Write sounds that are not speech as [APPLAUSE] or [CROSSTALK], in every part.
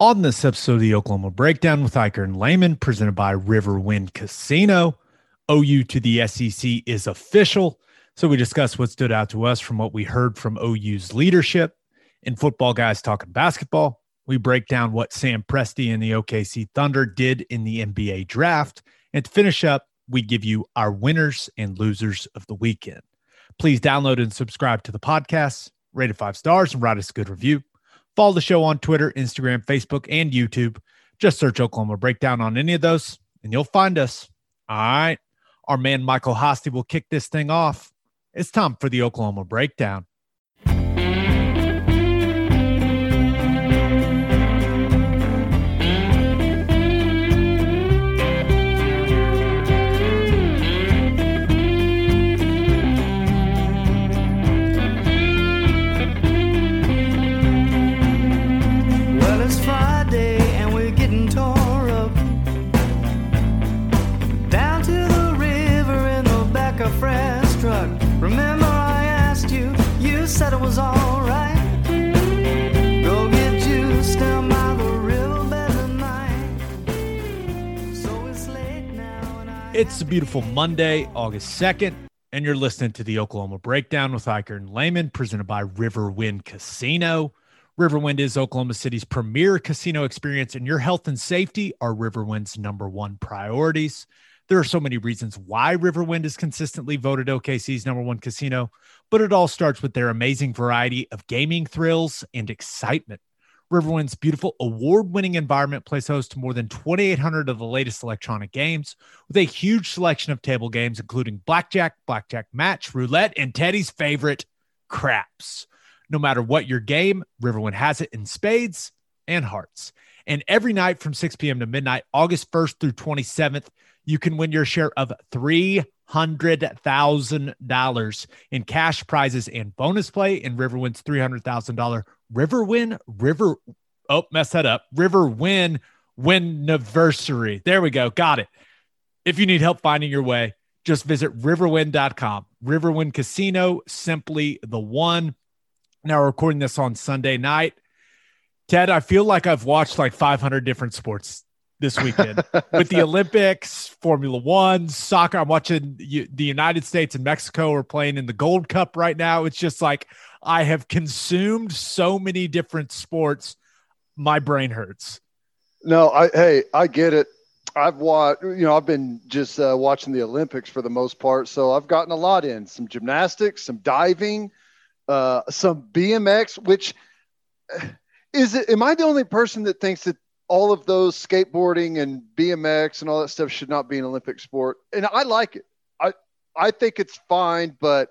On this episode of the Oklahoma Breakdown with Ikard and Lehman, presented by Riverwind Casino, OU to the SEC is official. So we discuss what stood out to us from what we heard from OU's leadership. In football, guys talking basketball, we break down what Sam Presti and the OKC Thunder did in the NBA draft. And to finish up, we give you our winners and losers of the weekend. Please download and subscribe to the podcast, rate it five stars, and write us a good review. Follow the show on Twitter, Instagram, Facebook, and YouTube. Just search Oklahoma Breakdown on any of those, and you'll find us. All right. Our man Michael Hosty will kick this thing off. It's time for the Oklahoma Breakdown. It's a beautiful Monday, August 2nd, and you're listening to the Oklahoma Breakdown with Ikard and Lehman, presented by Riverwind Casino. Riverwind is Oklahoma City's premier casino experience, and your health and safety are Riverwind's number one priorities. There are so many reasons why Riverwind is consistently voted OKC's number one casino, but it all starts with their amazing variety of gaming thrills and excitement. Riverwind's beautiful award winning environment plays host to more than 2,800 of the latest electronic games with a huge selection of table games, including blackjack, blackjack match, roulette, and Teddy's favorite, craps. No matter what your game, Riverwind has it in spades and hearts. And every night from 6 p.m. to midnight, August 1st through 27th, you can win your share of $300,000 in cash prizes and bonus play in Riverwind's $300,000 Riverwin River. Oh, mess that up. Riverwin Winiversary. There we go. Got it. If you need help finding your way, just visit riverwind.com. Riverwind Casino, simply the one. Now, we're recording this on Sunday night. Ted, I feel like I've watched like 500 different sports this weekend [LAUGHS] with the Olympics, Formula One, soccer. I'm watching the United States and Mexico are playing in the Gold Cup right now. It's just like I have consumed so many different sports. My brain hurts. No, I hey, I get it. I've watched, you know, I've been just uh, watching the Olympics for the most part, so I've gotten a lot in some gymnastics, some diving, uh, some BMX. Which [SIGHS] is it? Am I the only person that thinks that all of those skateboarding and BMX and all that stuff should not be an Olympic sport? And I like it. I I think it's fine, but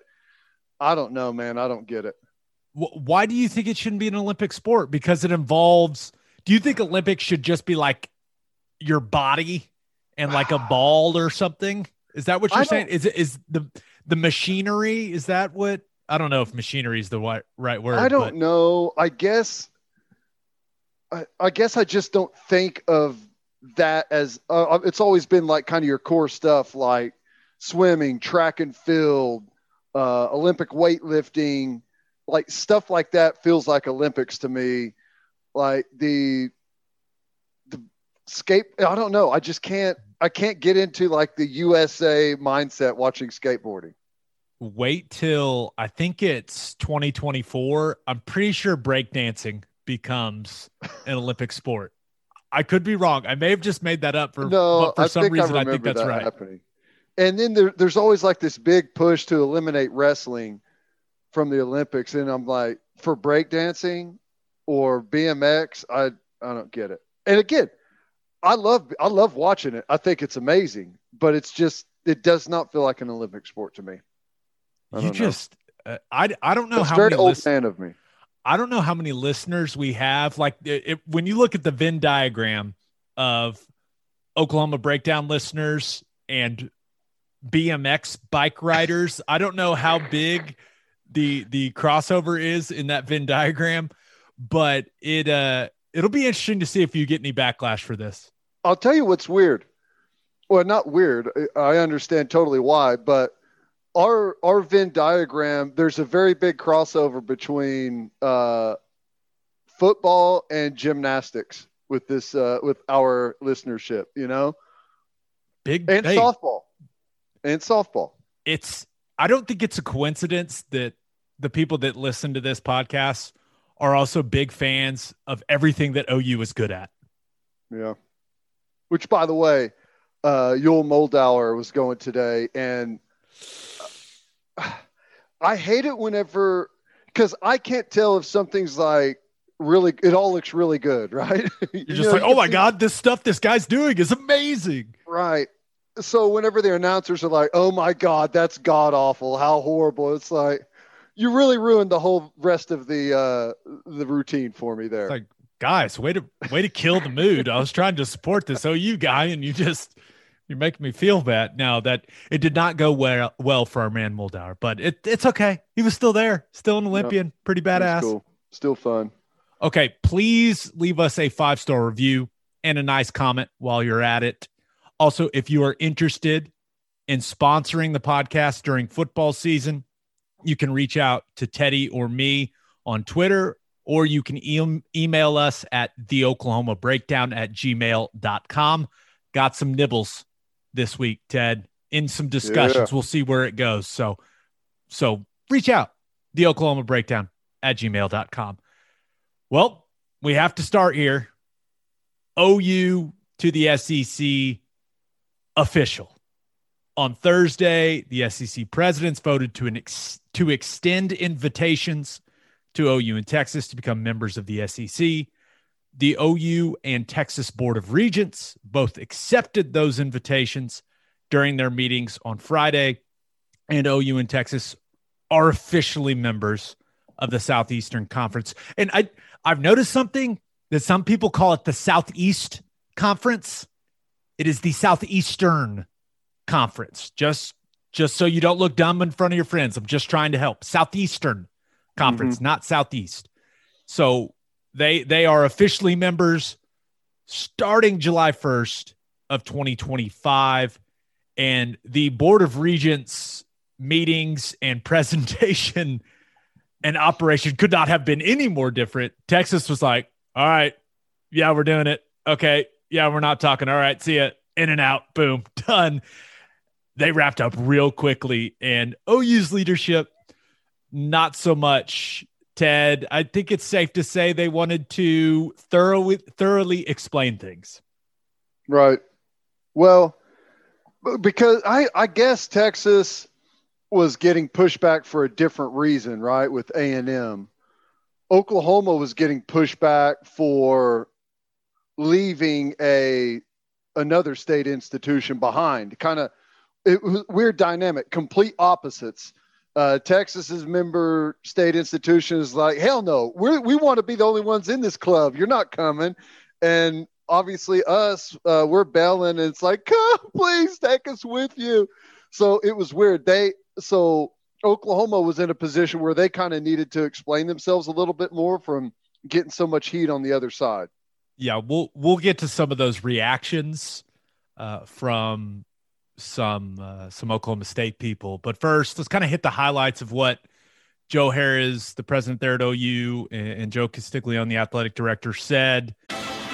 I don't know, man. I don't get it. Why do you think it shouldn't be an Olympic sport? Because it involves. Do you think Olympics should just be like your body and like a ball or something? Is that what you're saying? Is it is the the machinery? Is that what? I don't know if machinery is the right, right word. I don't but- know. I guess. I, I guess I just don't think of that as. Uh, it's always been like kind of your core stuff, like swimming, track and field, uh, Olympic weightlifting, like stuff like that feels like Olympics to me. Like the the skate. I don't know. I just can't. I can't get into like the USA mindset watching skateboarding. wait till I think it's 2024. I'm pretty sure breakdancing becomes an Olympic sport. I could be wrong. I may have just made that up for, no, but for I some reason I, I, think that's that right. Happening. And then there, there's always like this big push to eliminate wrestling from the Olympics, and I'm like, for breakdancing or BMX, I I don't get it. And again, I love I love watching it. I think it's amazing, but it's just it does not feel like an Olympic sport to me. I You just, uh, I, I don't know That's how very many old list- man of me. I don't know how many listeners we have. Like it, it, when you look at the Venn diagram of Oklahoma breakdown listeners and BMX bike riders, I don't know how big the the crossover is in that Venn diagram, but it uh it'll be interesting to see if you get any backlash for this. I'll tell you what's weird. Well, not weird. I understand totally why, but our our Venn diagram, there's a very big crossover between uh, football and gymnastics with this uh, with our listenership. You know, big and hey, softball and softball. It's I don't think it's a coincidence that the people that listen to this podcast are also big fans of everything that OU is good at. Yeah. Which, by the way, uh, Yul Moldauer was going today, and I hate it whenever because I can't tell if something's like really. It all looks really good, [LAUGHS] right? You're just you know, like, oh my god, this stuff this guy's doing is amazing, right? So whenever the announcers are like, "Oh my god, that's god awful, how horrible," it's like you really ruined the whole rest of the uh the routine for me there. like, guys, way to way to kill the mood. I was trying to support this OU guy, and you just you're making me feel bad now that it did not go well well for our man Moldauer, but it, it's okay. He was still there, still an Olympian, yep. pretty badass. Cool. Still fun. Okay, please leave us a five star review and a nice comment while you're at it. Also, if you are interested in sponsoring the podcast during football season, you can reach out to Teddy or me on Twitter, or you can e- email us at the Oklahoma breakdown at gmail.com. Got some nibbles this week, Ted, in some discussions. Yeah. We'll see where it goes. So, so reach out, the Oklahoma breakdown at gmail.com. Well, we have to start here. OU to the SEC official. On Thursday, the SEC presidents voted to an ex- to extend invitations to OU and Texas to become members of the SEC. The OU and Texas Board of Regents both accepted those invitations during their meetings on Friday, and OU and Texas are officially members of the Southeastern Conference. And I I've noticed something that some people call it the Southeast Conference. It is the Southeastern Conference. Just just so you don't look dumb in front of your friends. I'm just trying to help. Southeastern Conference, mm-hmm. not Southeast. So they they are officially members starting July 1st of 2025 and the board of regents meetings and [LAUGHS] presentation and operation could not have been any more different. Texas was like, "All right, yeah, we're doing it. Okay, yeah, we're not talking. All right, see it. In and out. Boom, [LAUGHS] done." They wrapped up real quickly, and OU's leadership not so much Ted, I think it's safe to say they wanted to thoroughly thoroughly explain things. Right. Well, because I I guess Texas was getting pushback for a different reason, right? With A and M, Oklahoma was getting pushback for leaving a another state institution behind. Kind of weird dynamic, complete opposites uh, Texas's member state institution is like, hell no, we we want to be the only ones in this club. You're not coming. And obviously, us, uh, we're bailing. and it's like, come, please take us with you. So it was weird. They, so Oklahoma was in a position where they kind of needed to explain themselves a little bit more from getting so much heat on the other side. Yeah, we'll we'll get to some of those reactions uh, from some uh, some Oklahoma State people. But first, let's kind of hit the highlights of what Joe Harris, the president there at OU, and, and Joe Castiglione, the athletic director, said.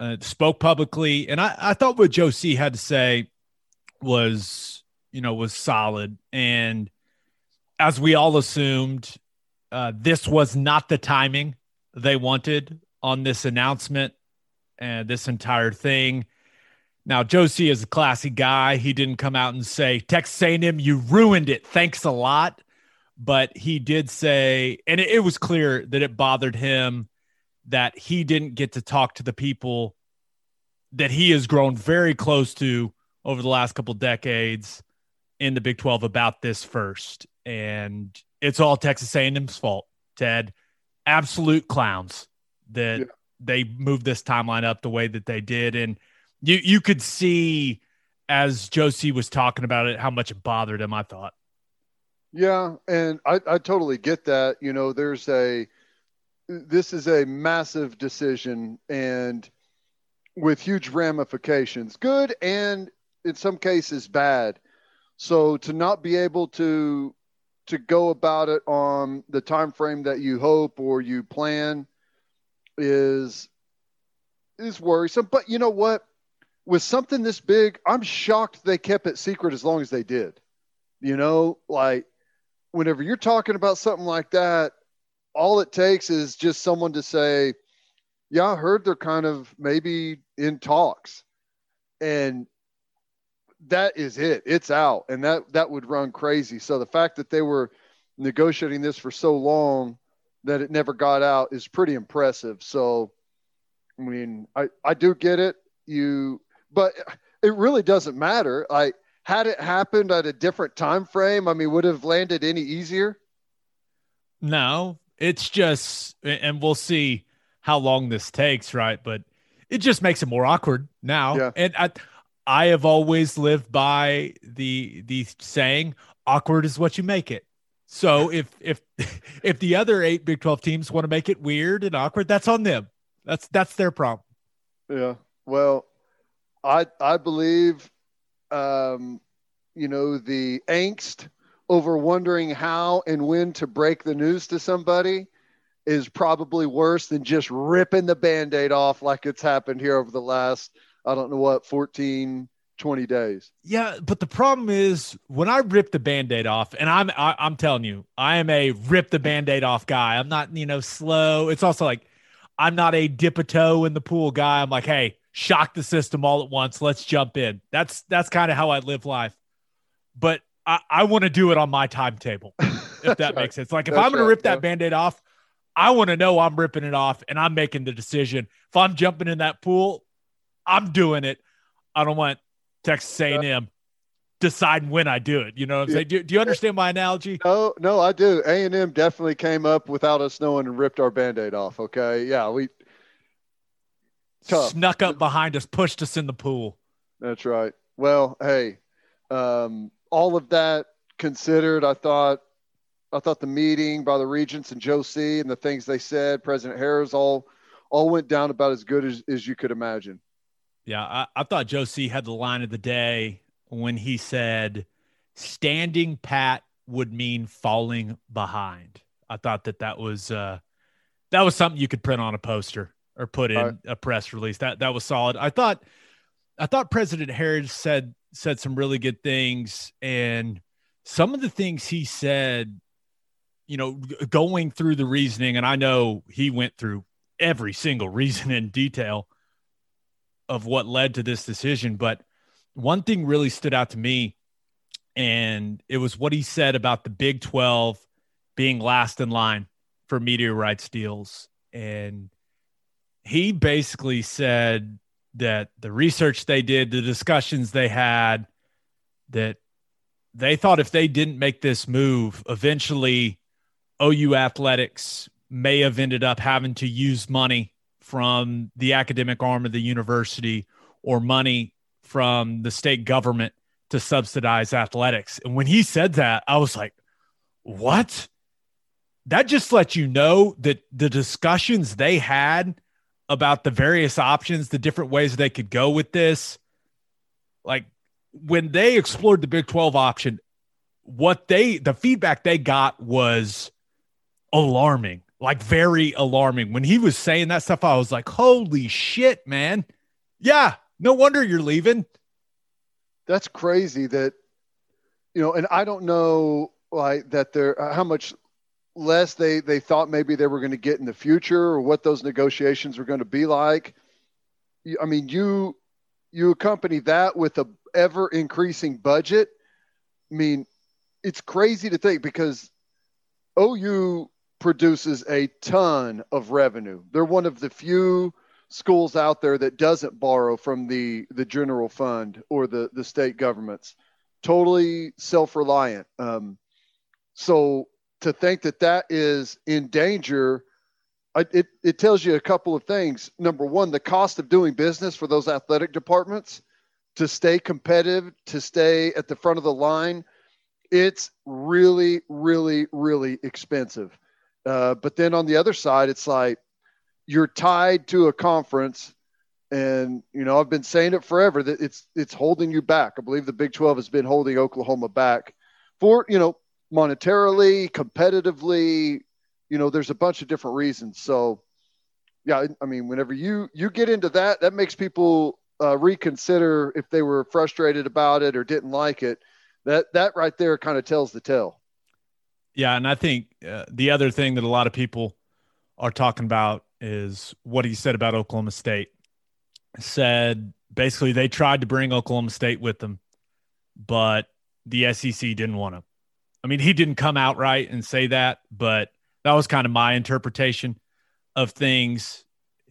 uh, spoke publicly, and I, I thought what Joe C had to say was, you know, was solid. And as we all assumed, uh, this was not the timing they wanted on this announcement and this entire thing. Now, C is a classy guy. He didn't come out and say, Texas A&M, you ruined it. Thanks a lot. But he did say, and it, it was clear that it bothered him that he didn't get to talk to the people that he has grown very close to over the last couple decades in the Big 12 about this first. And it's all Texas A&M's fault, Ted. Absolute clowns that Yeah. they moved this timeline up the way that they did. And you you could see as Joe C was talking about it how much it bothered him, I thought. Yeah, and I, I totally get that. You know, there's a this is a massive decision and with huge ramifications, good and in some cases bad. So to not be able to to go about it on the time frame that you hope or you plan is is worrisome. But you know what? With something this big, I'm shocked they kept it secret as long as they did. You know, like whenever you're talking about something like that, all it takes is just someone to say, Yeah, I heard they're kind of maybe in talks. And that is it. It's out. And that that would run crazy. So the fact that they were negotiating this for so long that it never got out is pretty impressive. So I mean, I, I do get it. You but it really doesn't matter. Like had it happened at a different time frame, I mean, would it have landed any easier? No, it's just, and we'll see how long this takes, right? But it just makes it more awkward now. Yeah. And I, I have always lived by the the saying, "Awkward is what you make it." So if if [LAUGHS] if the other eight Big Twelve teams want to make it weird and awkward, that's on them. That's that's their problem. Yeah. Well, I I believe um you know the angst over wondering how and when to break the news to somebody is probably worse than just ripping the band-aid off like it's happened here over the last I don't know what 14 20 days. Yeah, but the problem is when I rip the band-aid off, and I'm I, I'm telling you, I am a rip the band-aid off guy. I'm not, you know, slow. It's also like I'm not a dip a toe in the pool guy. I'm like, hey, shock the system all at once. Let's jump in. That's that's kind of how I live life. But I, I want to do it on my timetable, [LAUGHS] if that makes sense. Like if That's I'm gonna right, rip that yeah. band-aid off, I want to know I'm ripping it off and I'm making the decision. If I'm jumping in that pool, I'm doing it. I don't want Texas A&M deciding when I do it. You know what I'm Yeah. saying? Do, do you understand my analogy? No, no, I do. A and M definitely came up without us knowing and ripped our band-aid off. Okay, yeah, we. Tough. Snuck up behind us, pushed us in the pool. That's right. Well, hey, um, all of that considered, I thought, I thought the meeting by the regents and Joe C and the things they said, President Harris, all, all went down about as good as, as you could imagine. Yeah, I, I thought Joe C had the line of the day when he said, "Standing pat would mean falling behind." I thought that that was uh, that was something you could print on a poster or put in Right. a press release. That that was solid. I thought I thought President Harris said said some really good things, and some of the things he said, you know, going through the reasoning, and I know he went through every single [LAUGHS] reason in detail of what led to this decision, but one thing really stood out to me, and it was what he said about the Big 12 being last in line for media rights deals. And he basically said that the research they did, the discussions they had, that they thought if they didn't make this move, eventually OU athletics may have ended up having to use money from the academic arm of the university or money from the state government to subsidize athletics. And when he said that, I was like, what? That just lets you know that the discussions they had about the various options, the different ways they could go with this, like when they explored the Big 12 option, what they, the feedback they got was alarming, like very alarming. When he was saying that stuff, I was like, holy shit, man. Yeah, no wonder you're leaving. That's crazy that, you know, and I don't know like that there, how much less they, they thought maybe they were going to get in the future or what those negotiations were going to be like. I mean, you, you accompany that with a ever increasing budget. I mean, it's crazy to think because OU produces a ton of revenue. They're one of the few schools out there that doesn't borrow from the the general fund or the the state governments. Totally self-reliant. Um, so to think that that is in danger, it it tells you a couple of things. Number one, the cost of doing business for those athletic departments to stay competitive, to stay at the front of the line, it's really, really, really expensive. Uh, but then on the other side, it's like you're tied to a conference and you know i've been saying it forever that it's it's holding you back i believe the big 12 has been holding oklahoma back for you know monetarily competitively you know there's a bunch of different reasons so yeah i mean whenever you you get into that that makes people uh, reconsider if they were frustrated about it or didn't like it that that right there kind of tells the tale yeah and i think uh, the other thing that a lot of people are talking about is what he said about Oklahoma State. Said basically they tried to bring Oklahoma State with them, but the SEC didn't want to. I mean, he didn't come out right and say that, but that was kind of my interpretation of things.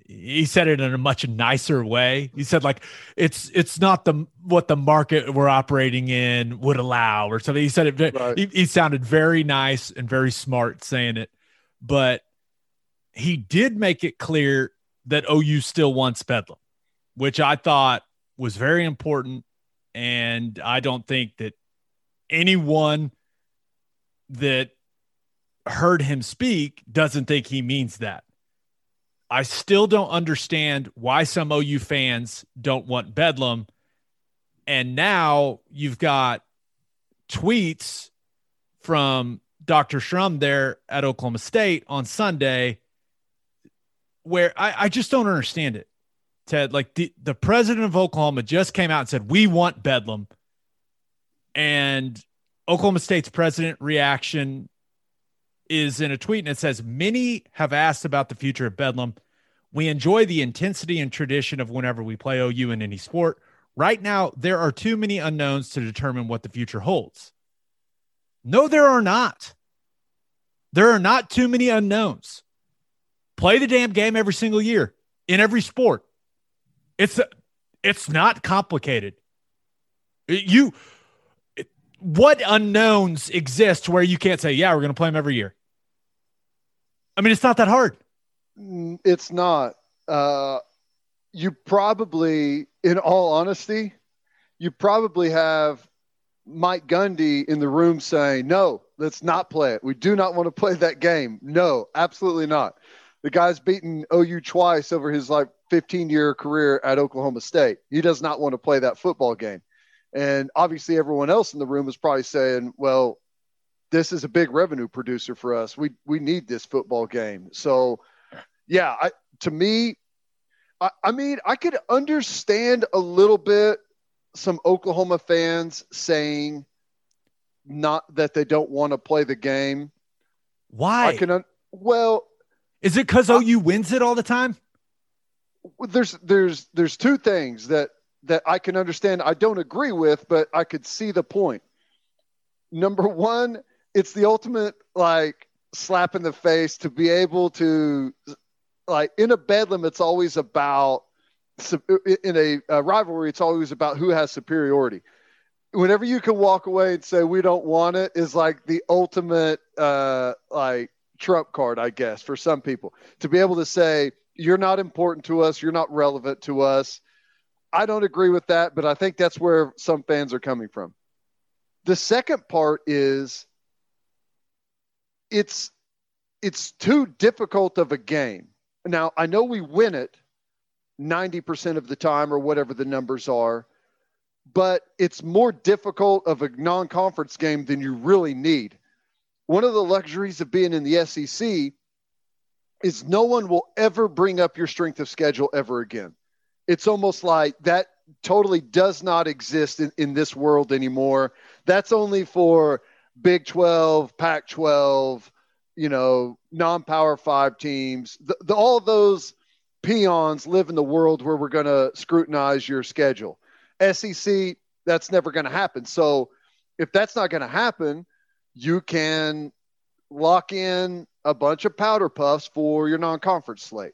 He said it in a much nicer way. He said like it's it's not the what the market we're operating in would allow or something. He said it. Right. He, he sounded very nice and very smart saying it, but he did make it clear that OU still wants Bedlam, which I thought was very important. And I don't think that anyone that heard him speak doesn't think he means that. I still don't understand why some OU fans don't want Bedlam. And now you've got tweets from Dr. Shrum there at Oklahoma State on Sunday where I, I just don't understand it. Ted, like the, the president of Oklahoma just came out and said, We want Bedlam. And Oklahoma State's president reaction is in a tweet and it says, Many have asked about the future of Bedlam. We enjoy the intensity and tradition of whenever we play OU in any sport. Right now, there are too many unknowns to determine what the future holds. No, there are not. There are not too many unknowns. Play the damn game every single year in every sport. It's it's not complicated. You what unknowns exist where you can't say, "Yeah, we're going to play them every year." I mean, it's not that hard. Mm, it's not. Uh, you probably, in all honesty, you probably have Mike Gundy in the room saying, "No, let's not play it. We do not want to play that game. No, absolutely not." The guy's beaten OU twice over his like 15 year career at Oklahoma State. He does not want to play that football game. And obviously, everyone else in the room is probably saying, well, this is a big revenue producer for us. We, we need this football game. So, yeah, I, to me, I, I mean, I could understand a little bit some Oklahoma fans saying not that they don't want to play the game. Why? I can, un- well, is it because OU wins it all the time? there's there's there's two things that that I can understand. I don't agree with, but I could see the point. Number one, it's the ultimate like slap in the face to be able to like in a bedlam. It's always about in a, a rivalry. It's always about who has superiority. Whenever you can walk away and say we don't want it is like the ultimate uh, like trump card, I guess, for some people to be able to say you're not important to us, you're not relevant to us. I don't agree with that, but I think that's where some fans are coming from. The second part is it's it's too difficult of a game. Now, I know we win it 90% of the time or whatever the numbers are, but it's more difficult of a non-conference game than you really need. One of the luxuries of being in the SEC is no one will ever bring up your strength of schedule ever again. It's almost like that totally does not exist in, in this world anymore. That's only for Big 12, Pac 12, you know, non power five teams. The, the, all those peons live in the world where we're going to scrutinize your schedule. SEC, that's never going to happen. So if that's not going to happen, you can lock in a bunch of powder puffs for your non conference slate.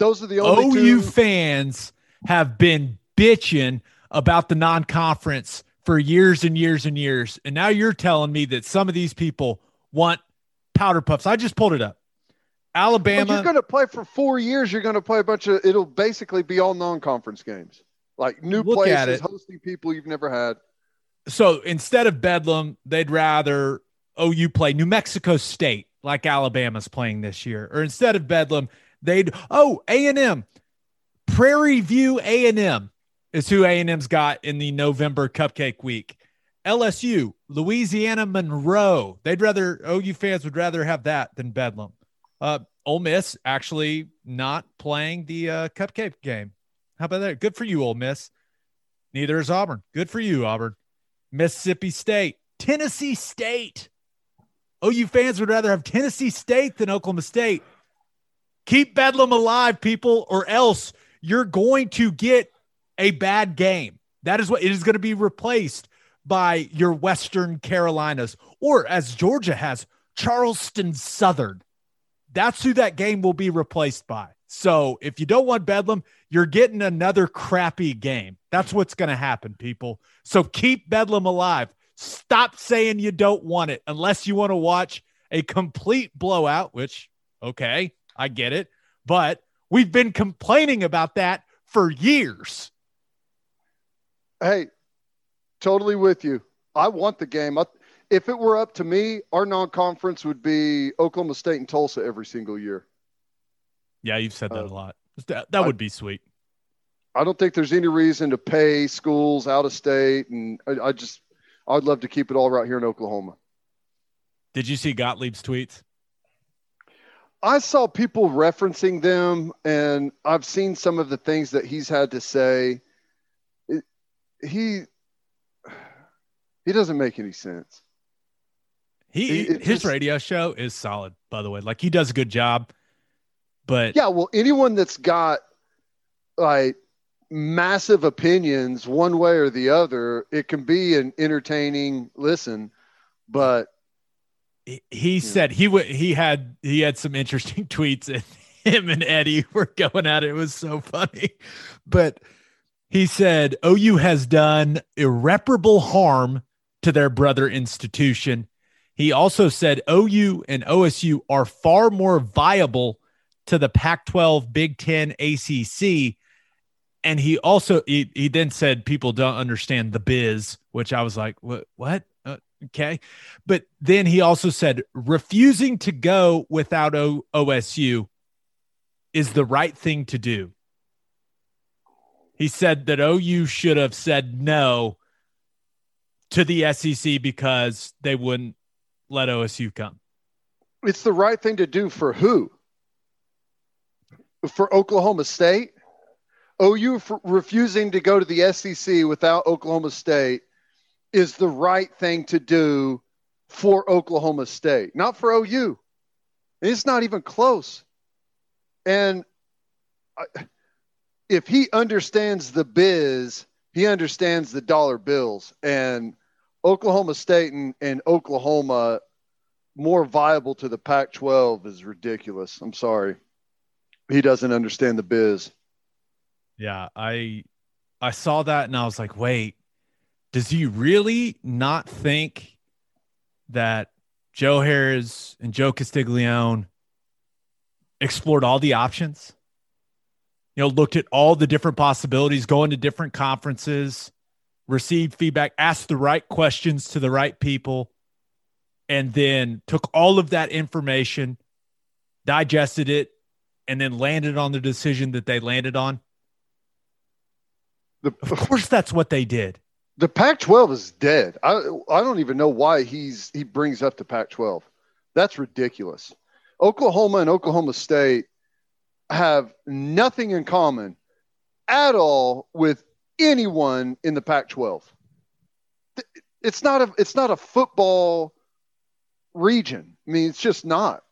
Those are the only OU two. fans have been bitching about the non-conference for years and years and years, and now you're telling me that some of these people want powder puffs. I just pulled it up. Alabama. you're going to play for four years. You're going to play a bunch of. It'll basically be all non-conference games, like new Look places, hosting people you've never had. so instead of Bedlam, they'd rather OU play New Mexico State like Alabama's playing this year, or instead of Bedlam, they'd oh A and M, Prairie View A and M is who A and M's got in the November Cupcake Week. LSU, Louisiana Monroe. They'd rather OU fans would rather have that than Bedlam. Uh, Ole Miss actually not playing the uh, Cupcake game. How about that? Good for you, Ole Miss. Neither is Auburn. Good for you, Auburn. Mississippi State, Tennessee State. OU fans would rather have Tennessee State than Oklahoma State. Keep Bedlam alive, people, or else you're going to get a bad game. That is what it is going to be replaced by your Western Carolinas, or as Georgia has, Charleston Southern. That's who that game will be replaced by. So if you don't want Bedlam, you're getting another crappy game. That's what's going to happen, people. So keep Bedlam alive. Stop saying you don't want it unless you want to watch a complete blowout, which, okay, I get it. But we've been complaining about that for years. Hey, totally with you. I want the game. I, if it were up to me, our non-conference would be Oklahoma State and Tulsa every single year. Yeah, you've said that Uh, a lot. That, that I- would be sweet. I don't think there's any reason to pay schools out of state, and I, I just I'd love to keep it all right here in Oklahoma. Did you see Gottlieb's tweets? I saw people referencing them, and I've seen some of the things that he's had to say. It, he he doesn't make any sense. He It- his just- radio show is solid, by the way. Like he does a good job. But Yeah, well, anyone that's got like massive opinions one way or the other, it can be an entertaining listen, but he, he said he would he had he had some interesting [LAUGHS] tweets and him and Eddie [LAUGHS] were going at it. It was so funny. But He said OU has done irreparable harm to their brother institution. He also said OU and OSU are far more viable to the Pac 12, Big 10, ACC. And he also, he, he then said people don't understand the biz, which I was like, what? What? Okay. But then he also said refusing to go without o- OSU is the right thing to do. He said that OU should have said no to the SEC because they wouldn't let OSU come. It's the right thing to do for who? For Oklahoma State? OU f- refusing to go to the SEC without Oklahoma State is the right thing to do for Oklahoma State, not for OU. It's not even close. And if he understands the biz, he understands the dollar bills. And Oklahoma State and, and Oklahoma more viable to the Pac 12 is ridiculous. I'm sorry. He doesn't understand the biz. Yeah, I I saw that and I was like, wait, does he really not think that Joe Harris and Joe Castiglione explored all the options? You know, looked at all the different possibilities, going to different conferences, received feedback, asked the right questions to the right people, and then took all of that information, digested it, and then landed on the decision that they landed on. The, Of course, that's what they did. The Pac-12 is dead. I I don't even know why he's he brings up the Pac-12. That's ridiculous. Oklahoma and Oklahoma State have nothing in common at all with anyone in the Pac-12. It's not a it's not a football region. I mean, it's just not.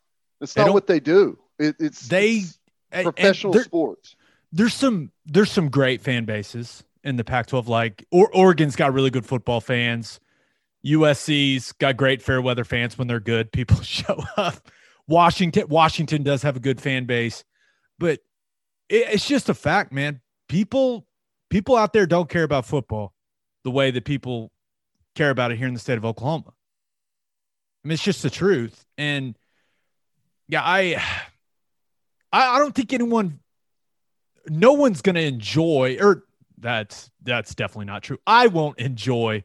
It's not what they do. It, it's They it's professional there- sports. there's some there's some great fan bases in the Pac-12. Like or, Oregon's got really good football fans. USC's got great fair weather fans when they're good. People [LAUGHS] show up. Washington Washington does have a good fan base, but it, it's just a fact, man. People people out there don't care about football the way that people care about it here in the state of Oklahoma. I mean, it's just the truth. And yeah, I [SIGHS] I, I don't think anyone no one's going to enjoy or that's that's definitely not true. I won't enjoy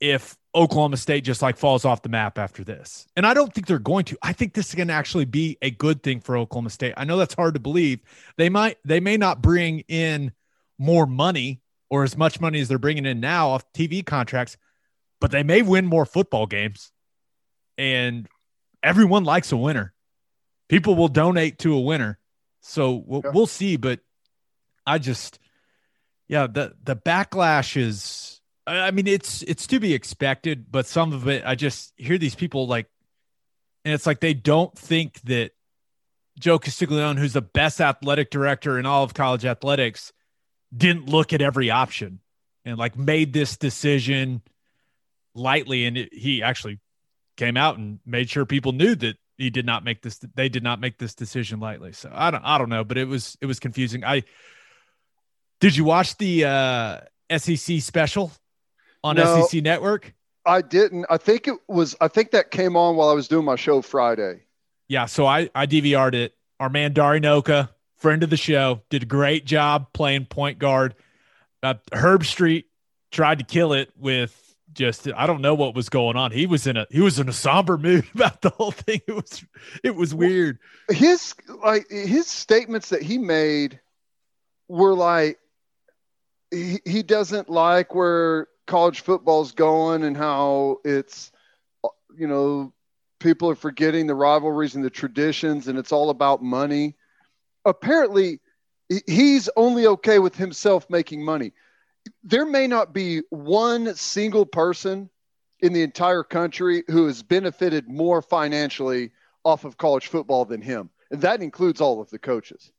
if Oklahoma State just like falls off the map after this. And I don't think they're going to. I think this is going to actually be a good thing for Oklahoma State. I know that's hard to believe. They might they may not bring in more money or as much money as they're bringing in now off TV contracts, but they may win more football games. And everyone likes a winner. People will donate to a winner. So we'll, Yeah. we'll see, but I just yeah, the the backlash is I mean it's it's to be expected, but some of it I just hear these people like and it's like they don't think that Joe Castiglione, who's the best athletic director in all of college athletics, didn't look at every option and like made this decision lightly. And it, he actually came out and made sure people knew that he did not make this they did not make this decision lightly. So i don't i don't know but it was it was confusing. I did you watch the uh sec special on No. sec network I didn't. I think it was. I think that came on while I was doing my show Friday. yeah so i i dvr'd it our man Dari Nowkhah friend of the show did a great job playing point guard uh, Herbstreit tried to kill it with just i don't know what was going on he was in a he was in a somber mood [LAUGHS] about the whole thing it was it was weird his like his statements that he made were like he, doesn't like where college football's going and how it's you know people are forgetting the rivalries and the traditions and it's all about money apparently he's only okay with himself making money there may not be one single person in the entire country who has benefited more financially off of college football than him. And that includes all of the coaches.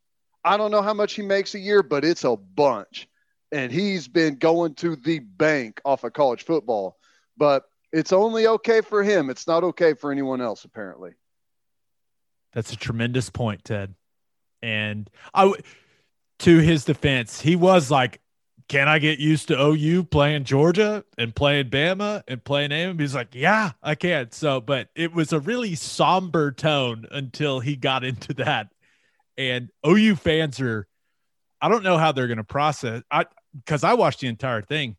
I don't know how much he makes a year, but it's a bunch. And he's been going to the bank off of college football. But it's only okay for him. It's not okay for anyone else, apparently. That's a tremendous point, Ted. And I, to his defense, he was like can I get used to OU playing Georgia and playing Bama and playing A? He's like, yeah, I can. So, but it was a really somber tone until he got into that. And OU fans are, I don't know how they're going to process. I because I watched the entire thing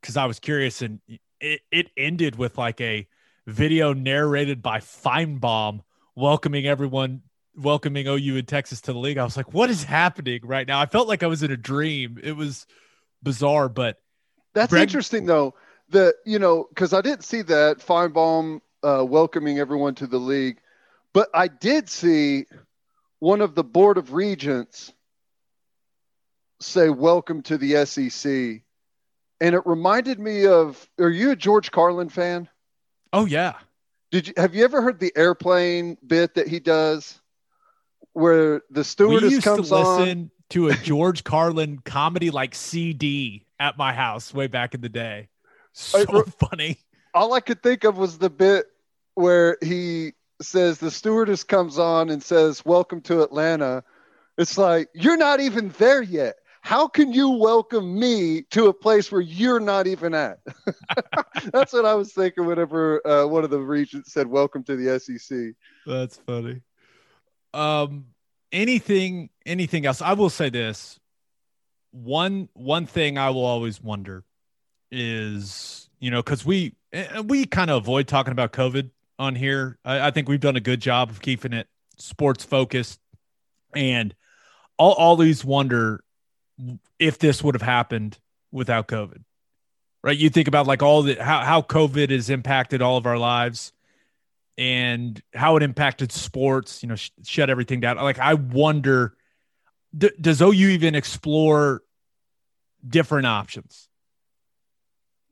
because I was curious, and it it ended with like a video narrated by Finebaum welcoming everyone welcoming OU in Texas to the league. I was like, what is happening right now? I felt like I was in a dream. It was bizarre, but that's Greg- interesting though. That you know, because I didn't see that Finebaum uh, welcoming everyone to the league, but I did see one of the board of regents say welcome to the SEC, and it reminded me of. Are you a George Carlin fan? Oh yeah. Did you have you ever heard the airplane bit that he does? where the stewardess we comes to listen on. to a George Carlin comedy like CD at my house way back in the day. So I, funny. All I could think of was the bit where he says the stewardess comes on and says, "Welcome to Atlanta." It's like you're not even there yet. How can you welcome me to a place where you're not even at? [LAUGHS] That's what I was thinking whenever uh, one of the regents said, "Welcome to the SEC." That's funny. Um, anything, anything else? I will say this. One, one thing I will always wonder is, you know, because we we kind of avoid talking about COVID on here. I, I think we've done a good job of keeping it sports focused, and I'll always wonder if this would have happened without COVID. Right? You think about like all the how how COVID has impacted all of our lives and how it impacted sports, you know, sh- shut everything down. Like, I wonder, d- does OU even explore different options?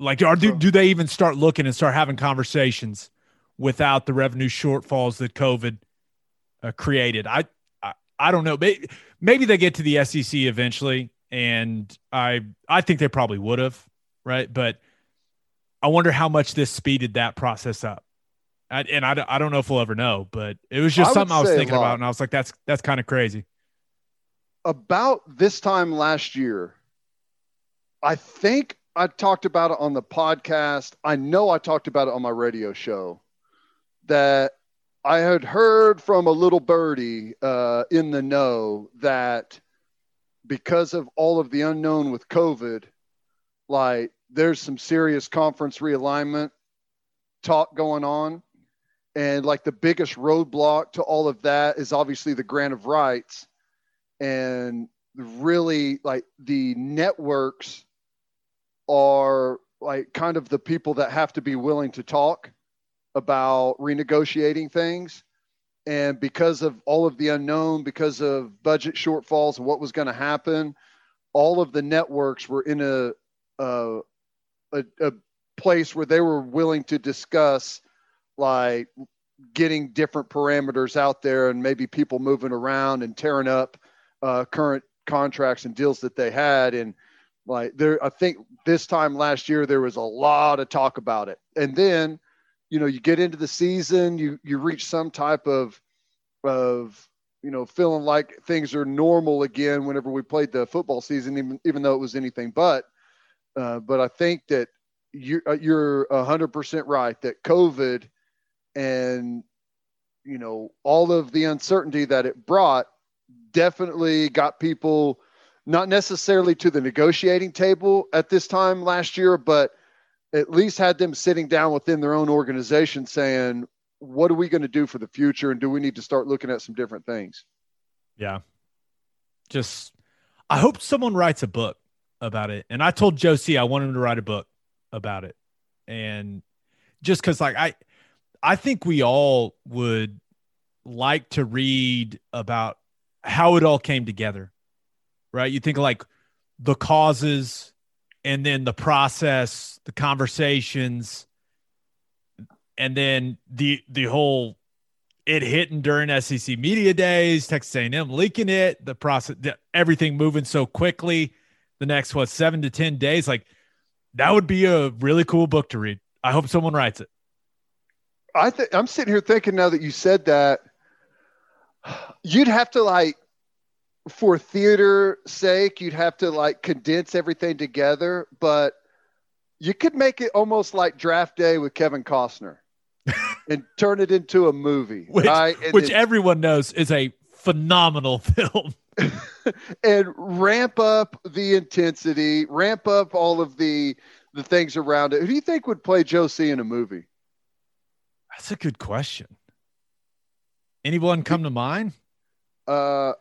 Like, are do, do they even start looking and start having conversations without the revenue shortfalls that COVID uh, created? I, I, I don't know. Maybe, maybe they get to the SEC eventually, and I I think they probably would have, right? But I wonder how much this speeded that process up. I, and I, I don't know if we'll ever know, but it was just I something I was thinking about, and I was like, that's that's kind of crazy. About this time last year, I think I talked about it on the podcast. I know I talked about it on my radio show that I had heard from a little birdie uh, in the know that because of all of the unknown with COVID, like there's some serious conference realignment talk going on and like the biggest roadblock to all of that is obviously the grant of rights. And really, like the networks are like kind of the people that have to be willing to talk about renegotiating things. And because of all of the unknown, because of budget shortfalls and what was going to happen, all of the networks were in a, a, a, a place where they were willing to discuss like getting different parameters out there and maybe people moving around and tearing up uh, current contracts and deals that they had. And like there i think this time last year there was a lot of talk about it. And then you know you get into the season you you reach some type of of you know feeling like things are normal again whenever we played the football season even even though it was anything but uh, but i think that you, uh, you're 100% right that covid and you know all of the uncertainty that it brought definitely got people not necessarily to the negotiating table at this time last year but at least had them sitting down within their own organization saying what are we going to do for the future? And do we need to start looking at some different things? Yeah. Just i hope someone writes a book about it. And i told Joe C i want him to write a book about it. And just because like i I think we all would like to read about how it all came together, right? You think like the causes and then the process, the conversations, and then the the whole it hitting during SEC media days, Texas A&M leaking it, the process, everything moving so quickly. The next what seven to ten days, like that would be a really cool book to read. I hope someone writes it. I think I'm sitting here thinking now that you said that, you'd have to like for theater sake, you'd have to like condense everything together, but you could make it almost like draft day with Kevin Costner [LAUGHS] and turn it into a movie. which, right? Which then- everyone knows is a phenomenal [LAUGHS] film. [LAUGHS] and ramp up the intensity, ramp up all of the the things around it. Who do you think would play Joe C in a movie? That's a good question. Anyone come to mind? Uh,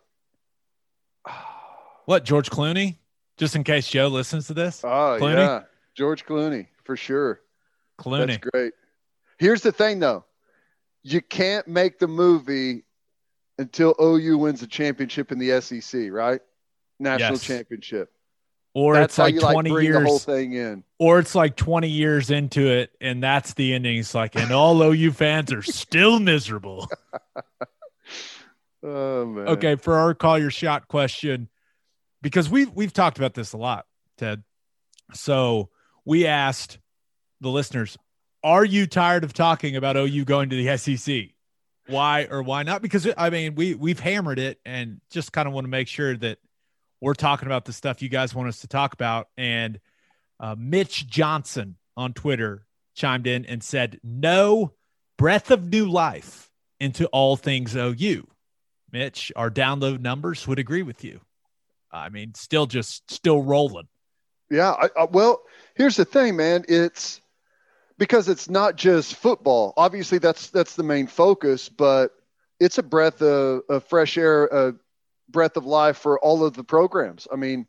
What, George Clooney? Just in case Joe listens to this? oh Clooney? yeah, George Clooney for sure. Clooney. That's great. Here's the thing, though, you can't make the movie until OU wins a championship in the SEC, right? National Yes. championship. Or That's it's like you like 20 bring the whole years. thing in. Or it's like 20 years into it, and that's the ending. It's like, and all OU fans are still miserable. [LAUGHS] Oh man. Okay, for our call your shot question, because we've we've talked about this a lot, Ted. So we asked the listeners, are you tired of talking about OU going to the SEC? Why or why not? Because I mean, we we've hammered it and just kind of want to make sure that we're talking about the stuff you guys want us to talk about. And uh, Mitch Johnson on Twitter chimed in and said, "No breath of new life into all things OU." Mitch, our download numbers would agree with you. I mean, still just still rolling. Yeah. I, I, well, here's the thing, man. It's because it's not just football. Obviously, that's that's the main focus, but it's a breath of, of fresh air, a breath of life for all of the programs. I mean,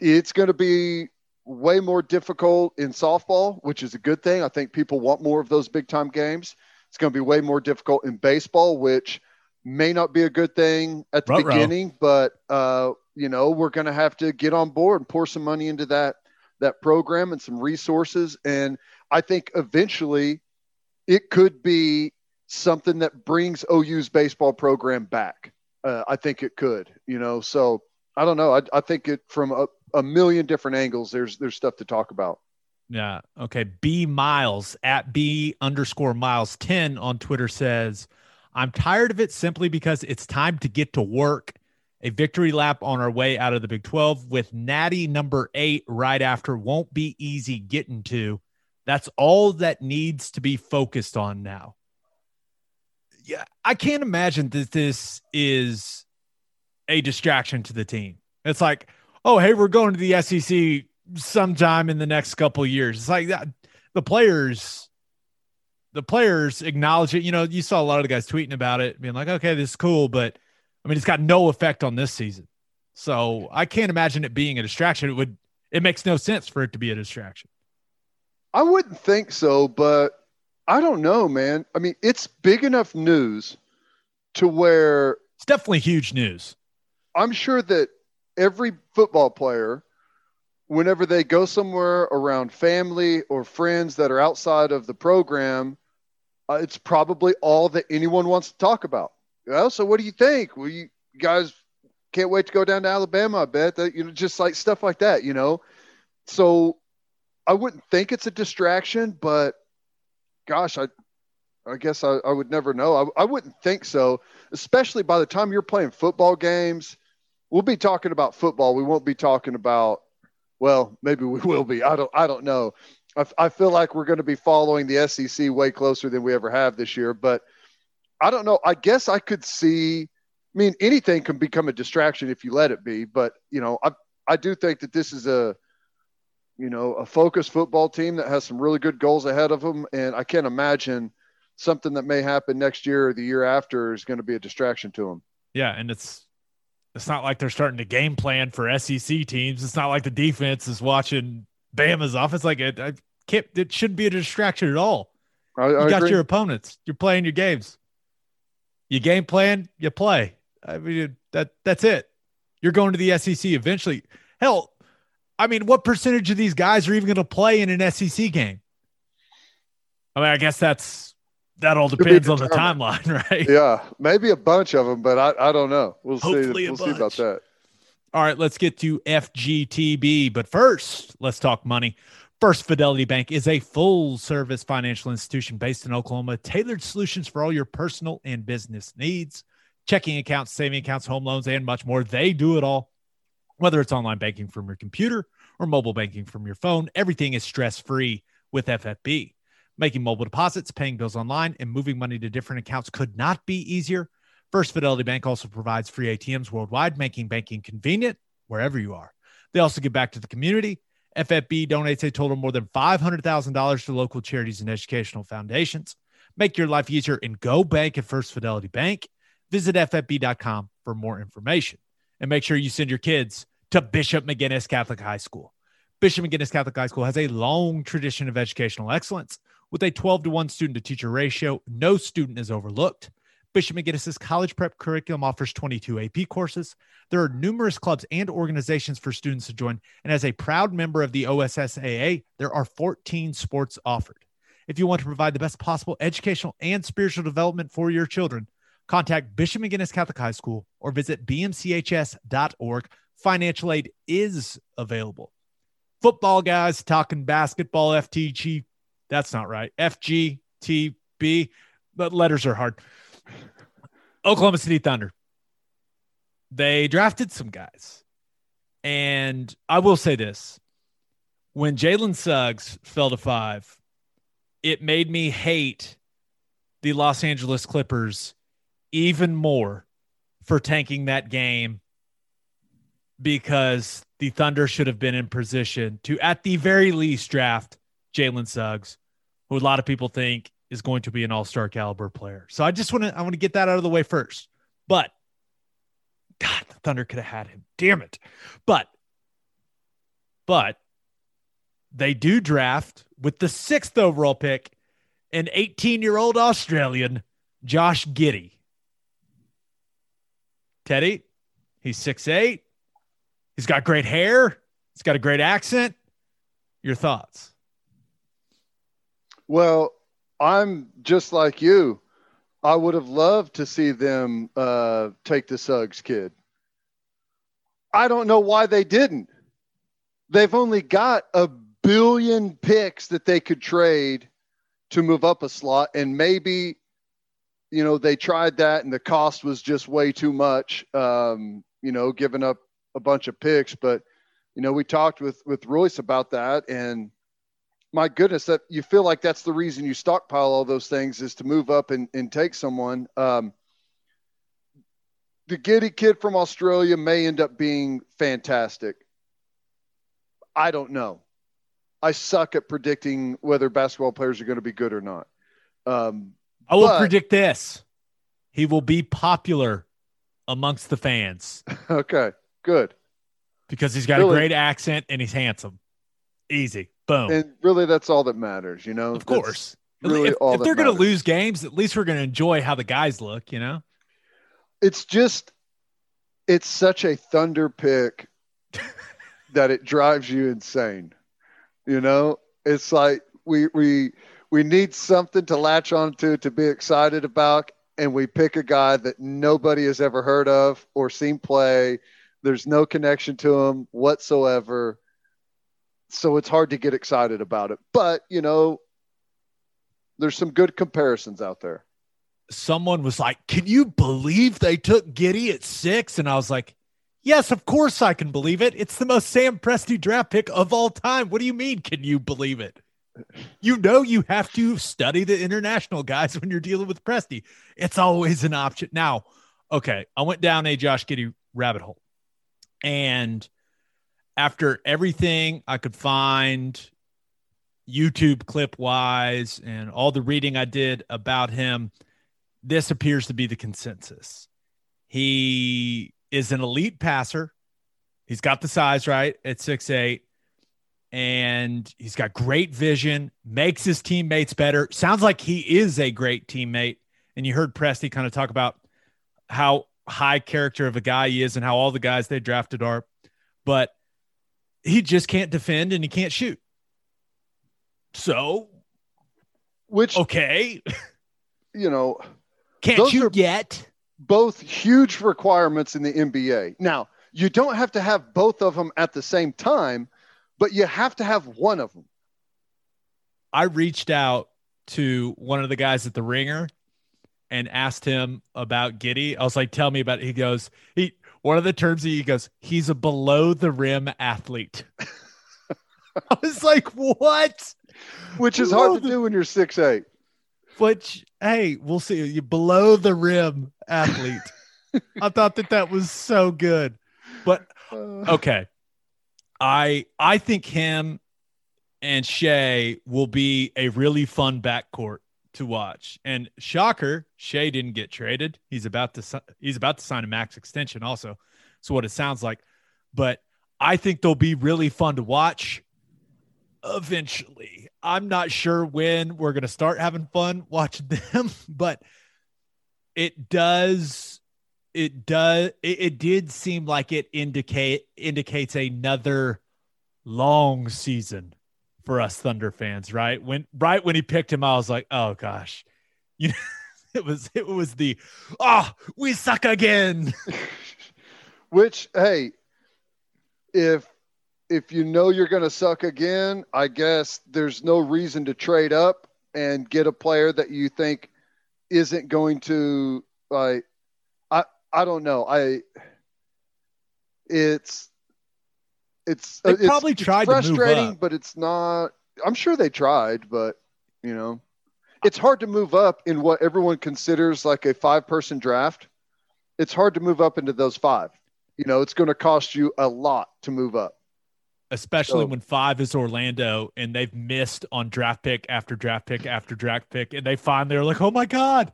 it's going to be way more difficult in softball, which is a good thing. I think people want more of those big time games. It's going to be way more difficult in baseball, which may not be a good thing at the Ruh-roh. beginning, but uh, you know, we're going to have to get on board and pour some money into that that program and some resources. And I think eventually it could be something that brings OU's baseball program back. Uh, I think it could, you know. So I don't know. I, I think it from a, a million different angles. There's there's stuff to talk about. Yeah. Okay. B Miles at B underscore Miles 10 on Twitter says, I'm tired of it simply because it's time to get to work. A victory lap on our way out of the Big 12 with Natty number eight right after won't be easy getting to. That's all that needs to be focused on now. Yeah. I can't imagine that this is a distraction to the team. It's like, oh, hey, we're going to the SEC sometime in the next couple years. It's like that. The players, the players acknowledge it. You know, you saw a lot of the guys tweeting about it, being like, okay, this is cool, but I mean, it's got no effect on this season. So I can't imagine it being a distraction. It would, it makes no sense for it to be a distraction. I wouldn't think so, but I don't know, man. I mean, it's big enough news to where It's definitely huge news. I'm sure that every football player, whenever they go somewhere around family or friends that are outside of the program, uh, it's probably all that anyone wants to talk about. Well, so what do you think? Well, you guys can't wait to go down to Alabama. I bet that you know, just like stuff like that, you know. So I wouldn't think it's a distraction, but gosh, I I guess I, I would never know. I, I wouldn't think so, especially by the time you're playing football games. We'll be talking about football. We won't be talking about, well, maybe we will be. I don't, I don't know. I, I feel like we're going to be following the SEC way closer than we ever have this year, but I don't know. I guess I could see. I mean, anything can become a distraction if you let it be, but you know, I I do think that this is a you know, a focused football team that has some really good goals ahead of them. And I can't imagine something that may happen next year or the year after is going to be a distraction to them. Yeah, and it's it's not like they're starting to game plan for SEC teams. It's not like the defense is watching Bama's offense. Like it, I can't. It shouldn't be a distraction at all. I, You I got agree. your opponents. You're playing your games. You game plan. You play. I mean that that's it. You're going to the SEC eventually. Hell, I mean, what percentage of these guys are even going to play in an SEC game? I mean, I guess that's that all depends on the timeline, [LAUGHS] right? yeah, maybe a bunch of them, but I, I don't know. We'll Hopefully see. We'll see about that. All right, let's get to FGTB. But first, let's talk money. First Fidelity Bank is a full service financial institution based in Oklahoma, tailored solutions for all your personal and business needs. checking accounts, saving accounts, home loans, and much more. They do it all. Whether it's online banking from your computer or mobile banking from your phone, everything is stress free with FFB. Making mobile deposits, paying bills online, and moving money to different accounts could not be easier. First Fidelity Bank also provides free ATMs worldwide, making banking convenient wherever you are. They also give back to the community. FFB donates a total of more than $500,000 to local charities and educational foundations. Make your life easier and go bank at First Fidelity Bank. Visit ffb.com for more information. And make sure you send your kids to Bishop McGuinness Catholic High School. Bishop McGuinness Catholic High School has a long tradition of educational excellence. With a 12 to 1 student to teacher ratio, no student is overlooked. Bishop McGuinness's college prep curriculum offers 22 AP courses. There are numerous clubs and organizations for students to join. And as a proud member of the OSSAA, there are 14 sports offered. If you want to provide the best possible educational and spiritual development for your children, contact Bishop McGuinness Catholic High School or visit bmchs.org financial aid is available. Football guys talking basketball, FTG. That's not right. FGTB, but letters are hard. Oklahoma City Thunder. They drafted some guys. And I will say this when Jalen Suggs fell to five, it made me hate the Los Angeles Clippers even more for tanking that game because the Thunder should have been in position to, at the very least, draft Jalen Suggs, who a lot of people think is going to be an all-star caliber player. So I just want to I want to get that out of the way first. But God, the Thunder could have had him. Damn it. But but they do draft with the sixth overall pick an 18-year-old Australian, Josh Giddey. Teddy, he's six eight. He's got great hair. He's got a great accent. Your thoughts? Well, I'm just like you. I would have loved to see them uh, take the Suggs kid. I don't know why they didn't. They've only got a billion picks that they could trade to move up a slot, and maybe, you know, they tried that and the cost was just way too much. Um, you know, giving up a bunch of picks, but you know, we talked with with Royce about that, and my goodness, that you feel like that's the reason you stockpile all those things is to move up and, and take someone. Um, the Giddey kid from Australia may end up being fantastic. I don't know. I suck at predicting whether basketball players are going to be good or not. Um, I will but- predict this: he will be popular amongst the fans [LAUGHS] okay, good. because he's got a great accent and he's handsome. Easy, boom. And really, that's all that matters, you know. of course. That's really if all if they're going to lose games, at least we're going to enjoy how the guys look. You know. it's just it's such a thunder pick [LAUGHS] that it drives you insane you know it's like we we we need something to latch onto to be excited about and we pick a guy that nobody has ever heard of or seen play there's no connection to him whatsoever so it's hard to get excited about it but you know there's some good comparisons out there someone was like, Can you believe they took Giddey at six? And I was like, Yes, of course I can believe it. It's the most Sam Presti draft pick of all time. What do you mean? Can you believe it? You know, you have to study the international guys when you're dealing with Presti. It's always an option. Now, okay, I went down a Josh Giddey rabbit hole. And after everything I could find, YouTube clip wise, and all the reading I did about him, this appears to be the consensus. He is an elite passer. He's got the size right at six eight, and he's got great vision, makes his teammates better. Sounds like he is a great teammate. And you heard Presti kind of talk about how high character of a guy he is and how all the guys they drafted are, but he just can't defend and he can't shoot. So, which okay, you know can't shoot yet. both huge requirements in the NBA. Now, you don't have to have both of them at the same time, but you have to have one of them. I reached out to one of the guys at the Ringer, and asked him about Giddey. I was like, "Tell me about it." He goes, "He one of the terms he goes, he's a below the rim athlete." I was like, "What?" Which is hard to do when you're six eight. Which, hey, we'll see. You below the rim athlete. I thought that that was so good, but uh. okay. I I think him and Shai will be a really fun backcourt to watch. And shocker, Shai didn't get traded. He's about to he's about to sign a max extension also. So what it sounds like. But I think they'll be really fun to watch eventually. I'm not sure when we're going to start having fun [LAUGHS] watching them, but it does it does it, it did seem like it indicate indicates another long season for us Thunder fans, right? When right when he picked him, I was like, oh gosh, you know, [LAUGHS] it was it was the oh we suck again. [LAUGHS] Which hey, if if you know you're going to suck again, I guess there's no reason to trade up and get a player that you think isn't going to like I I don't know. I it's it's uh, They it's, probably it's tried to move frustrating, but it's not. I'm sure they tried, but you know, it's hard to move up in what everyone considers like a five person draft. It's hard to move up into those five. You know, it's going to cost you a lot to move up. Especially So- when five is Orlando and they've missed on draft pick after draft pick after draft pick, and they finally are like, oh my god,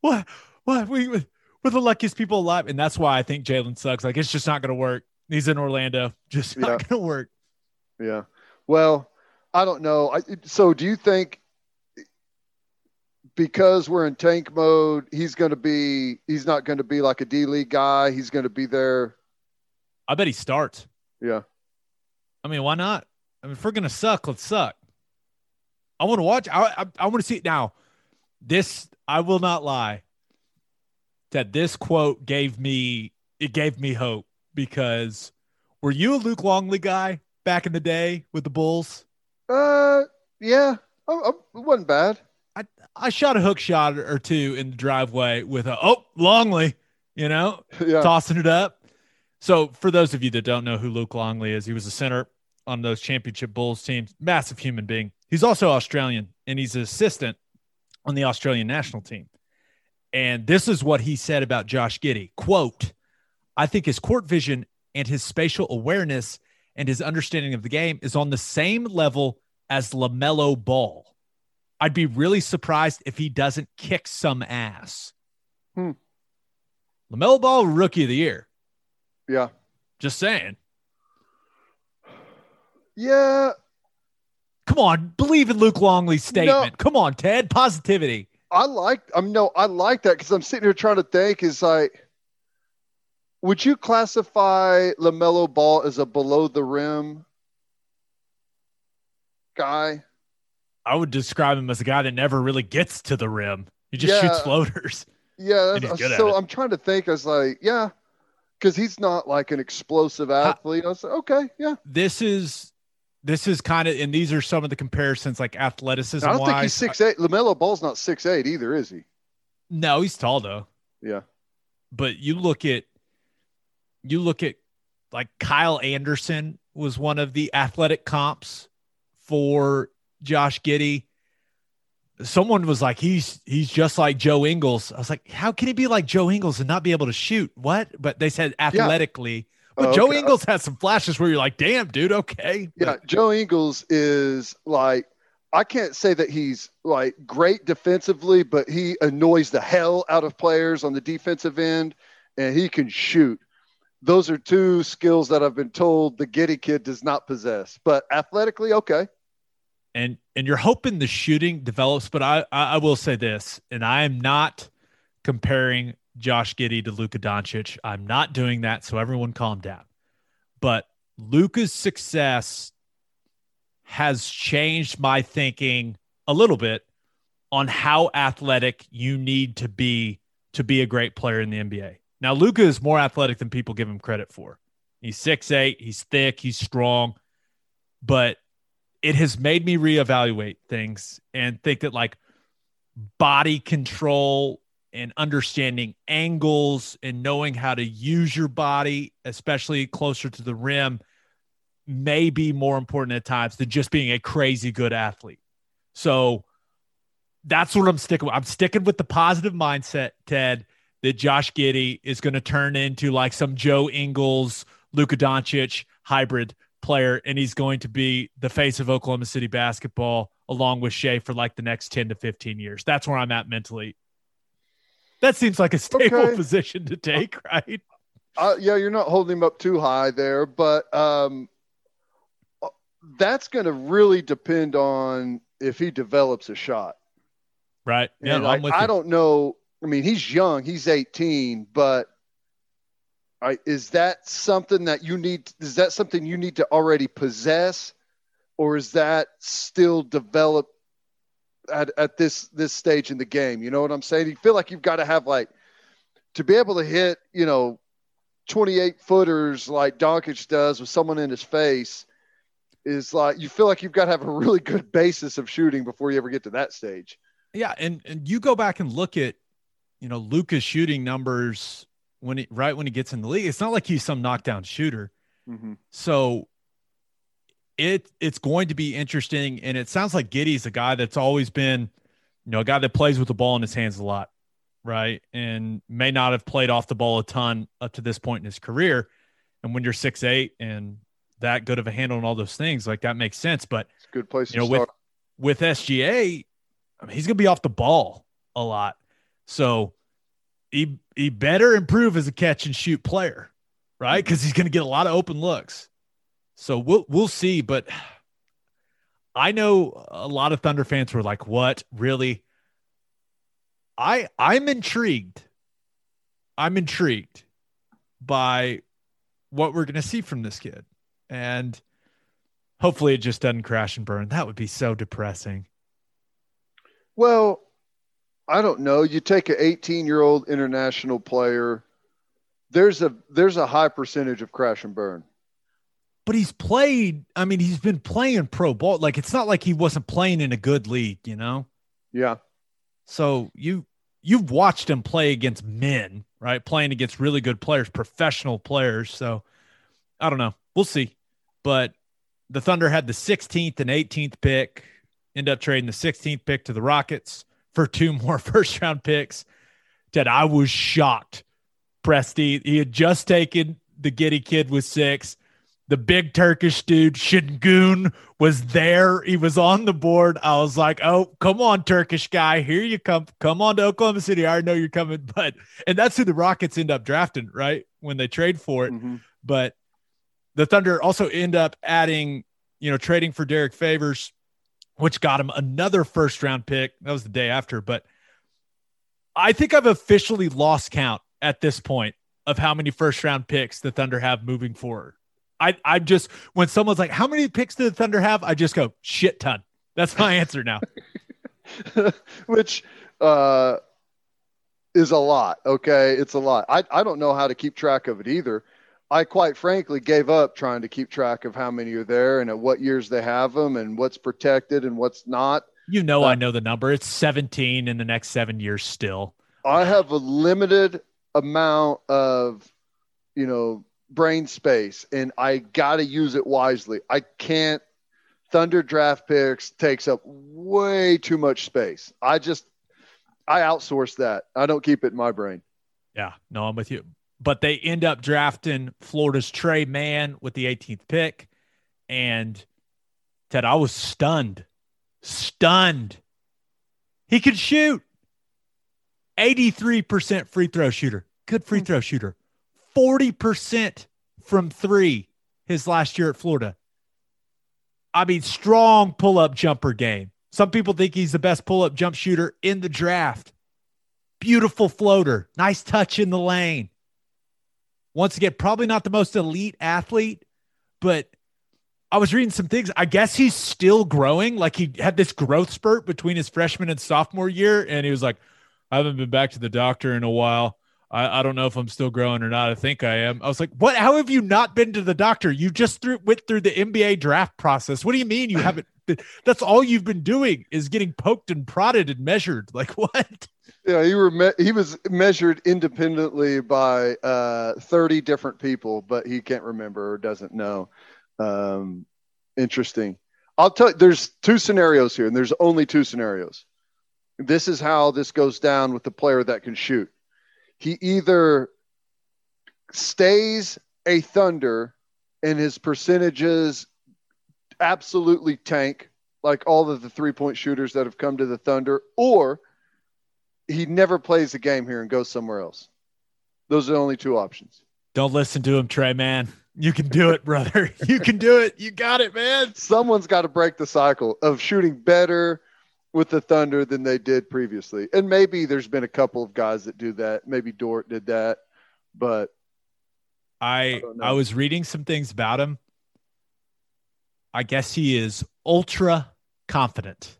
what what we we're the luckiest people alive, and that's why I think Jalen Suggs. Like it's just not going to work. He's in Orlando, just not Yeah. going to work. Yeah. Well, I don't know. I, so do you think because we're in tank mode, he's going to be, he's not going to be like a D league guy. He's going to be there. I bet he starts. Yeah. I mean, why not? I mean, if we're gonna suck, let's suck. I want to watch. I I, I want to see it now. This I will not lie. That this quote gave me it gave me hope because were you a Luke Longley guy back in the day with the Bulls? Uh, yeah. I, I, it wasn't bad. I I shot a hook shot or two in the driveway with a oh Longley, you know, [LAUGHS] Yeah. tossing it up. So for those of you that don't know who Luke Longley is, he was a center on those championship Bulls teams. Massive human being. He's also Australian and he's an assistant on the Australian national team. And this is what he said about Josh Giddey. Quote, I think his court vision and his spatial awareness and his understanding of the game is on the same level as LaMelo Ball. I'd be really surprised if he doesn't kick some ass. Hmm. LaMelo Ball, rookie of the year. Yeah. Just saying. Yeah. Come on, believe in Luke Longley's statement. Come on, Ted. Positivity. I like, I'm no, I like that because I'm sitting here trying to think is like, would you classify LaMelo Ball as a below the rim guy? I would describe him as a guy that never really gets to the rim. He just Yeah. shoots floaters. Yeah, And he's that's- good at so. I'm trying to think. I was like, yeah, because he's not like an explosive athlete. I was like, okay, yeah. This is this is kind of and these are some of the comparisons like athleticism I don't think he's six eight. Lamelo Ball's not six eight either, is he? No, he's tall though. Yeah, but you look at you look at like Kyle Anderson was one of the athletic comps for Josh Giddey. Someone was like, he's he's just like Joe Ingles. I was like, how can he be like Joe Ingles and not be able to shoot? What? But they said athletically. Oh, but Oh, Joe okay. Ingles had some flashes where you're like, damn, dude, okay. yeah. Joe Ingles is like, I can't say that he's like great defensively, but he annoys the hell out of players on the defensive end, and he can shoot. Those are two skills that I've been told the Giddey kid does not possess. But athletically, okay. and and you're hoping the shooting develops. But I I, will say this, and I am not comparing Josh Giddey to Luka Doncic. I'm not doing that. So everyone, calm down. But Luka's success has changed my thinking a little bit on how athletic you need to be to be a great player in the NBA. Now, Luka is more athletic than people give him credit for. He's 6'8, he's thick, he's strong, but it has made me reevaluate things and think that like body control and understanding angles and knowing how to use your body, especially closer to the rim, may be more important at times than just being a crazy good athlete. So that's what I'm sticking with. I'm sticking with the positive mindset, Ted, that Josh Giddey is going to turn into like some Joe Ingles, Luka Doncic hybrid player, and he's going to be the face of Oklahoma City basketball along with Shai for like the next 10 to 15 years. That's where I'm at mentally. That seems like a stable Okay. [LAUGHS] position to take, right? Uh, yeah, you're not holding him up too high there, but um, uh, that's going to really depend on if he develops a shot. Right. Yeah, like, I don't know. I mean, he's young. He's 18, but I, is that something that you need? Is that something you need to already possess, or is that still develop at, at this this stage in the game? You know what I'm saying? You feel like you've got to have like to be able to hit, you know, 28 footers like Doncic does with someone in his face. Is like you feel like you've got to have a really good basis of shooting before you ever get to that stage. Yeah, and and you go back and look at, you know, Luka's shooting numbers when he right when he gets in the league. It's not like he's some knockdown shooter. Mm-hmm. So it it's going to be interesting, and it sounds like Giddey's a guy that's always been, you know, a guy that plays with the ball in his hands a lot, right? And may not have played off the ball a ton up to this point in his career. And when you're six eight and that good of a handle and all those things, like that makes sense. But It's a good place you to know, with start. with SGA, I mean, he's gonna be off the ball a lot. So he he better improve as a catch and shoot player, right? Mm-hmm. Because he's gonna get a lot of open looks. So we'll we'll see. But I know a lot of Thunder fans were like, "What really?" I I'm intrigued. I'm intrigued by what we're gonna see from this kid, and hopefully it just doesn't crash and burn. That would be so depressing. Well, I don't know. You take an 18 year old international player. There's a there's a high percentage of crash and burn. But he's played. I mean, he's been playing pro ball. Like it's not like he wasn't playing in a good league, you know. Yeah. So you you've watched him play against men, right? Playing against really good players, professional players. So I don't know. We'll see. But the Thunder had the 16th and 18th pick. End up trading the 16th pick to the Rockets for two more [LAUGHS] first round picks. Ted, I was shocked. Presti, he had just taken the Giddey kid with six. The big Turkish dude, Sengun, was there. He was on the board. I was like, oh, come on, Turkish guy. Here you come. Come on to Oklahoma City. I already know you're coming. [LAUGHS] But, and that's who the Rockets end up drafting, right? When they trade for it. Mm-hmm. But the Thunder also end up adding, you know, trading for Derrick Favors, which got him another first round pick. That was the day after. But I think I've officially lost count at this point of how many first round picks the Thunder have moving forward. I, I just, when someone's like, how many picks do the Thunder have? I just go, shit ton. That's my [LAUGHS] answer now. [LAUGHS] Which uh, is a lot. Okay. It's a lot. I, I don't know how to keep track of it either. I quite frankly gave up trying to keep track of how many are there and at what years they have them and what's protected and what's not. You know, uh, I know the number. It's 17 in the next seven years still. I have a limited amount of, you know, brain space and I got to use it wisely. I can't. Thunder draft picks takes up way too much space. I just, I outsource that. I don't keep it in my brain. Yeah, no, I'm with you. But they end up drafting Florida's Tre Mann with the 18th pick. And Ted, I was stunned. Stunned. He could shoot. 83% free throw shooter. Good free hmm. throw shooter. 40% from three his last year at Florida. I mean, strong pull up jumper game. Some people think he's the best pull up jump shooter in the draft. Beautiful floater. Nice touch in the lane. Once again, probably not the most elite athlete, but I was reading some things. I guess he's still growing. Like he had this growth spurt between his freshman and sophomore year. And he was like, I haven't been back to the doctor in a while. I, I don't know if I'm still growing or not. I think I am. I was like, what? How have you not been to the doctor? You just through, went through the NBA draft process. What do you mean you haven't? That's all you've been doing is getting poked and prodded and measured. Like [LAUGHS] what? Yeah, he were me- he was measured independently by uh, 30 different people, but he can't remember or doesn't know. Um, interesting. I'll tell you, there's two scenarios here, and there's only two scenarios. This is how this goes down with the player that can shoot. He either stays a Thunder and his percentages absolutely tank, like all of the three point shooters that have come to the Thunder, or he never plays the game here and goes somewhere else. Those are the only two options. Don't listen to him, Tre, man. You can do it, brother. [LAUGHS] You can do it. You got it, man. Someone's got to break the cycle of shooting better with the Thunder than they did previously. And maybe there's been a couple of guys that do that. Maybe Dort did that, but I don't. I was reading some things about him. I guess he is ultra confident.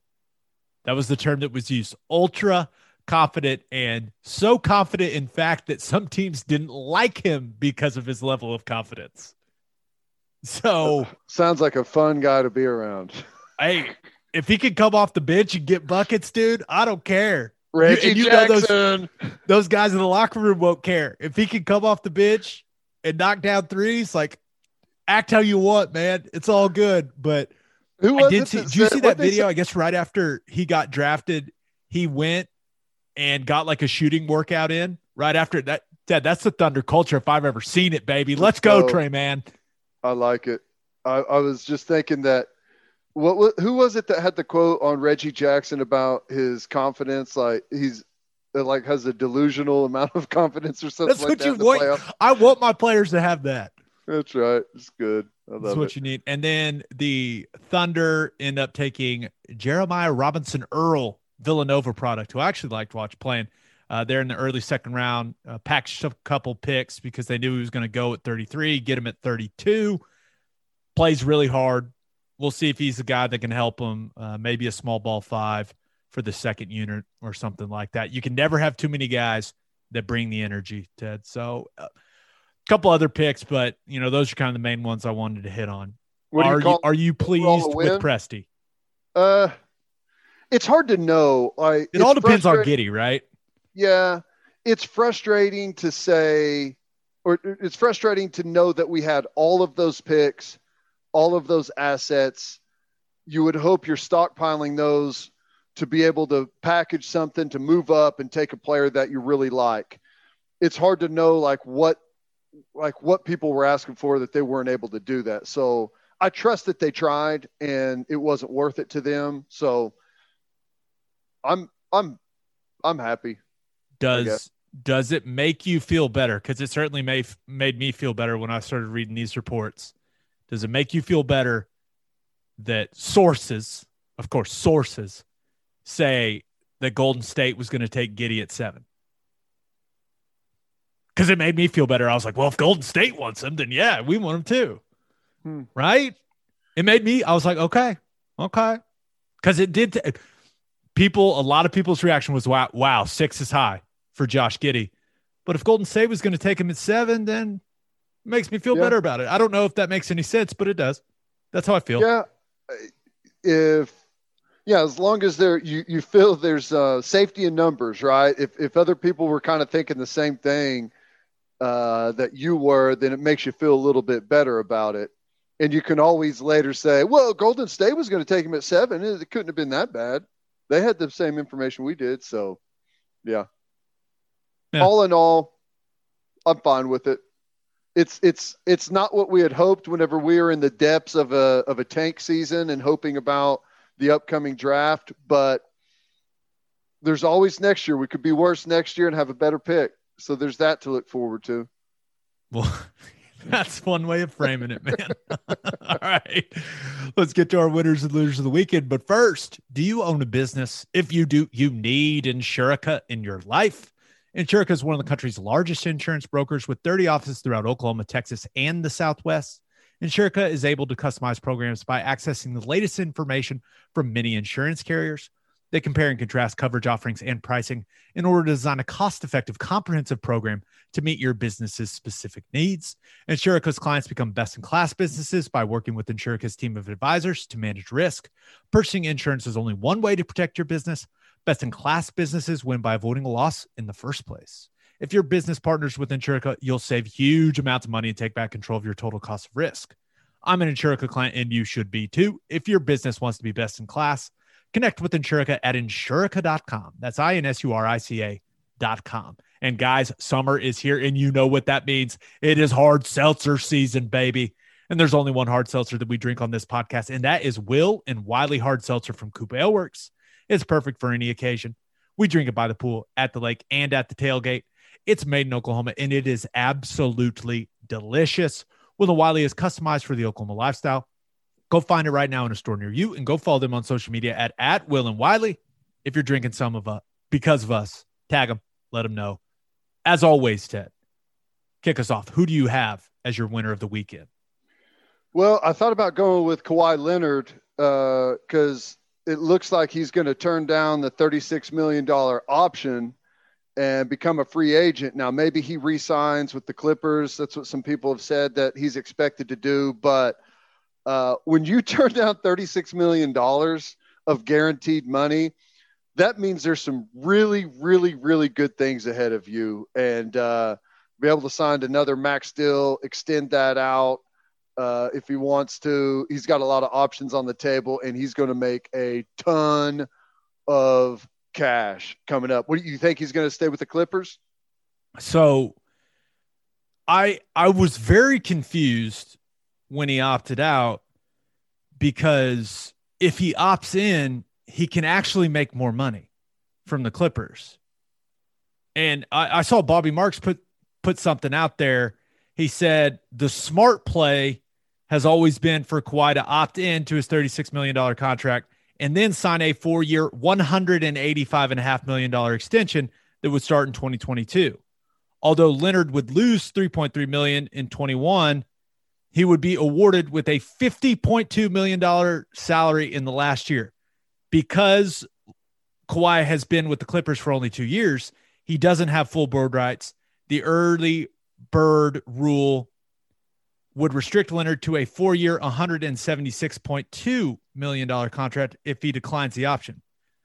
That was the term that was used. Ultra confident and so confident in fact that some teams didn't like him because of his level of confidence. So, sounds like a fun guy to be around. hey, if he could come off the bench and get buckets, dude, I don't care. Reggie and you know those- Jackson. Those guys in the locker room won't care. If he can come off the bench and knock down threes, like act how you want, man. It's all good. But Who I did see. Did you see that video? I guess right after he got drafted, he went and got like a shooting workout in. Right after that, Ted, that's the Thunder culture if I've ever seen it, baby. Let's go, go. Tre, man. I like it. I, I was just thinking that what, what who was it that had the quote on Reggie Jackson about his confidence? Like he's uh, like has a delusional amount of confidence or something That's like what that. you want. playoffs. I want my players to have that. That's right. It's good. I That's what it. you need. And then the Thunder end up taking Jeremiah Robinson Earl, Villanova product, who I actually liked to watch playing. Uh, they're in the early second round, uh, packaged a couple picks because they knew he was going to go at 33, get him at 32. Plays really hard. We'll see if he's the guy that can help him. Uh, maybe a small ball five for the second unit or something like that. You can never have too many guys that bring the energy, Ted. So, a couple other picks, but you know those are kind of the main ones I wanted to hit on. What you are call- you are you pleased with? Presti? Uh, it's hard to know. Like It all depends on Giddey, right? Yeah, it's frustrating to say, or it's frustrating to know that we had all of those picks, all of those assets. You would hope you're stockpiling those to be able to package something to move up and take a player that you really like. It's hard to know like what like what people were asking for that they weren't able to do that. So I trust that they tried and it wasn't worth it to them. So I'm I'm I'm happy. Does does it make you feel better? Because it certainly made made me feel better when I started reading these reports. Does it make you feel better that sources, of course, sources, say that Golden State was going to take Giddey at seven? Because it made me feel better. I was like, well, if Golden State wants him, then yeah, we want him too. Hmm. Right? It made me, I was like, okay, okay. Because it did. T- people, a lot of people's reaction was, wow, wow, six is high for Josh Giddey. But if Golden State was going to take him at seven, then it makes me feel Yeah. better about it. I don't know if that makes any sense, but it does. That's how I feel. Yeah, if yeah, as long as there you you feel there's uh, safety in numbers, right? If if other people were kind of thinking the same thing uh, that you were, then it makes you feel a little bit better about it. And you can always later say, "Well, Golden State was going to take him at seven. It couldn't have been that bad. They had the same information we did." So, yeah. Yeah. All in all, I'm fine with it it's it's it's not what we had hoped whenever we were in the depths of a of a tank season and hoping about the upcoming draft but there's always next year we could be worse next year and have a better pick so there's that to look forward to Well, [LAUGHS] [LAUGHS] that's one way of framing it, man. [LAUGHS] All right. Let's get to our winners and losers of the weekend. But first, do you own a business? If you do, you need Insurica in your life. Insurica is one of the country's largest insurance brokers with 30 offices throughout Oklahoma, Texas, and the Southwest. Insurica is able to customize programs by accessing the latest information from many insurance carriers. They compare and contrast coverage offerings and pricing in order to design a cost effective, comprehensive program to meet your business's specific needs. Insurica's clients become best in class businesses by working with Insurica's team of advisors to manage risk. Purchasing insurance is only one way to protect your business. Best in class businesses win by avoiding a loss in the first place. If your business partners with Insurica, you'll save huge amounts of money and take back control of your total cost of risk. I'm an Insurica client and you should be too. If your business wants to be best in class, connect with Insurica at insurica.com. That's I N S U R I C A.com. And guys, summer is here and you know what that means. It is hard seltzer season, baby. And there's only one hard seltzer that we drink on this podcast, and that is Will and Wiley Hard Seltzer from Coop Ale Works. It's perfect for any occasion. We drink it by the pool, at the lake, and at the tailgate. It's made in Oklahoma, and it is absolutely delicious. Will and Wiley is customized for the Oklahoma lifestyle. Go find it right now in a store near you, and go follow them on social media at, at Will and Wiley. If you're drinking some of us because of us, tag them, let them know. As always, Ted, kick us off. Who do you have as your winner of the weekend? Well, I thought about going with Kawhi Leonard because uh, it looks like he's going to turn down the $36 million option and become a free agent. Now, maybe he resigns with the Clippers. That's what some people have said that he's expected to do. But uh, when you [LAUGHS] turn down $36 million of guaranteed money, that means there's some really, really, really good things ahead of you. And uh, be able to sign another max deal, extend that out uh, if he wants to. He's got a lot of options on the table, and he's going to make a ton of cash coming up. What do you think he's going to stay with the Clippers? So, I I was very confused when he opted out because if he opts in, he can actually make more money from the Clippers. And I, I saw Bobby Marks put put something out there. He said the smart play has always been for Kawhi to opt in to his $36 million contract and then sign a four year, $185.5 million extension that would start in 2022. Although Leonard would lose 3.3 million in 21, he would be awarded with a $50.2 million salary in the last year. Because Kawhi has been with the Clippers for only two years, he doesn't have full Bird rights. The early bird rule would restrict Leonard to a four year, $176.2 million contract if he declines the option.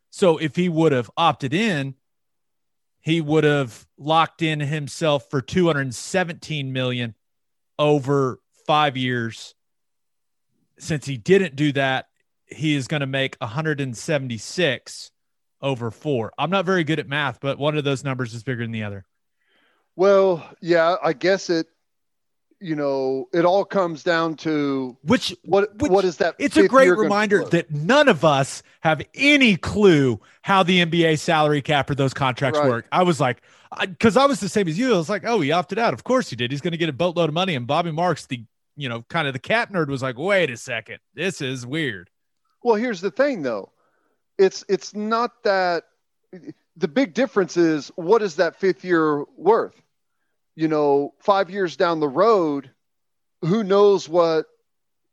So if he would have opted in, he would have locked in himself for 217 million over five years. Since he didn't do that, he is going to make 176 over four. I'm not very good at math, but one of those numbers is bigger than the other. Well, yeah, I guess it you know, it all comes down to which what which, what is that? It's a great reminder that none of us have any clue how the NBA salary cap or those contracts right. work. I was like, because I, I, was the same as you. I was like, oh, he opted out. Of course he did. He's going to get a boatload of money. And Bobby Marks, the you know, kind of the cat nerd, was like, wait a second, this is weird. Well, here's the thing, though. It's it's not that. The big difference is what is that fifth year worth? you know, five years down the road, who knows what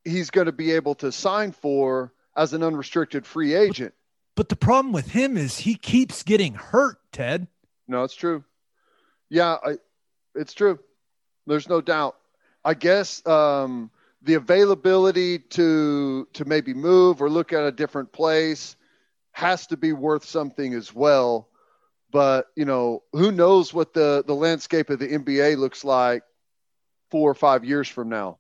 he's going to be able to sign for as an unrestricted free agent. But the problem with him is he keeps getting hurt, Ted. No, it's true. Yeah, I, it's true. There's no doubt. I guess um, the availability to to maybe move or look at a different place has to be worth something as well but you know, who knows what the the landscape of the NBA looks like four or five years from now?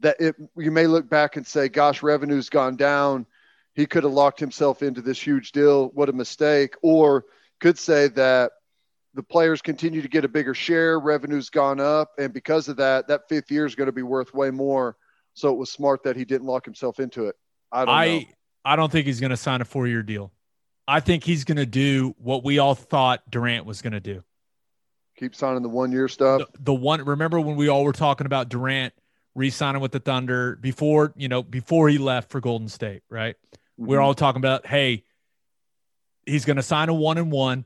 That it, you may look back and say, "Gosh, revenue's gone down. He could have locked himself into this huge deal. What a mistake!" Or could say that the players continue to get a bigger share, revenue's gone up, and because of that, that fifth year is going to be worth way more. So it was smart that he didn't lock himself into it. I don't I, know. I don't think he's going to sign a four year deal. I think he's going to do what we all thought Durant was going to do. Keep signing the one year stuff. The, the, one, remember when we all were talking about Durant re-signing with the Thunder before, you know, before he left for Golden State, right? Mm-hmm. We are all talking about, hey, he's going to sign a one and one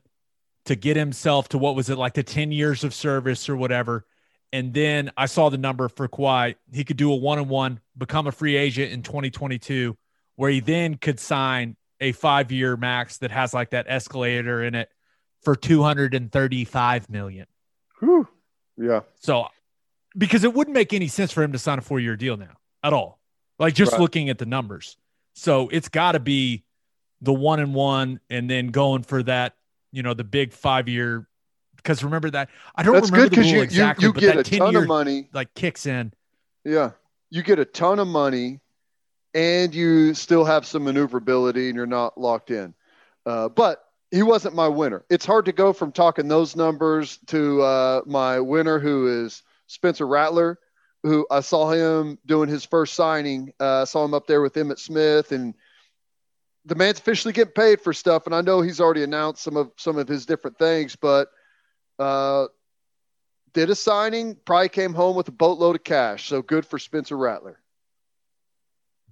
to get himself to what was it like the 10 years of service or whatever. And then I saw the number for Kawhi. He could do a one and one, become a free agent in 2022, where he then could sign a five year max that has like that escalator in it for 235 million. Whew. Yeah. So, because it wouldn't make any sense for him to sign a four year deal now at all. Like just right. looking at the numbers. So it's got to be the one and one and then going for that, you know, the big five year. Because remember that I don't That's remember good the 'cause rule you- exactly, you but get that a 10 ton of money. like kicks in. Yeah. You get a ton of money and you still have some maneuverability and you're not locked in. Uh, but he wasn't my winner. It's hard to go from talking those numbers to uh, my winner, who is Spencer Rattler, who I saw him doing his first signing. Uh, I saw him up there with Emmitt Smith, and the man's officially getting paid for stuff. And I know he's already announced some of some of his different things, but uh, did a signing, probably came home with a boatload of cash. So good for Spencer Rattler.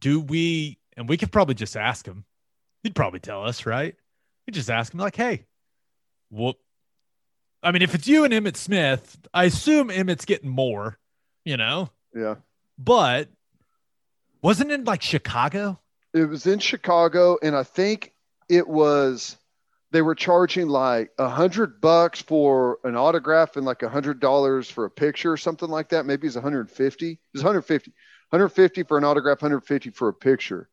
Do we, and we could probably just ask him. He'd probably tell us, right? We just ask him, like, hey, what? I mean, if it's you and Emmitt Smith, I assume Emmitt's getting more, you know, Yeah. but wasn't it like Chicago? It was in Chicago, and I think it was they were charging like a hundred bucks for an autograph and like a hundred dollars for a picture or something like that. Maybe it's 150. It was 150. 150 for an autograph, 150 for a picture.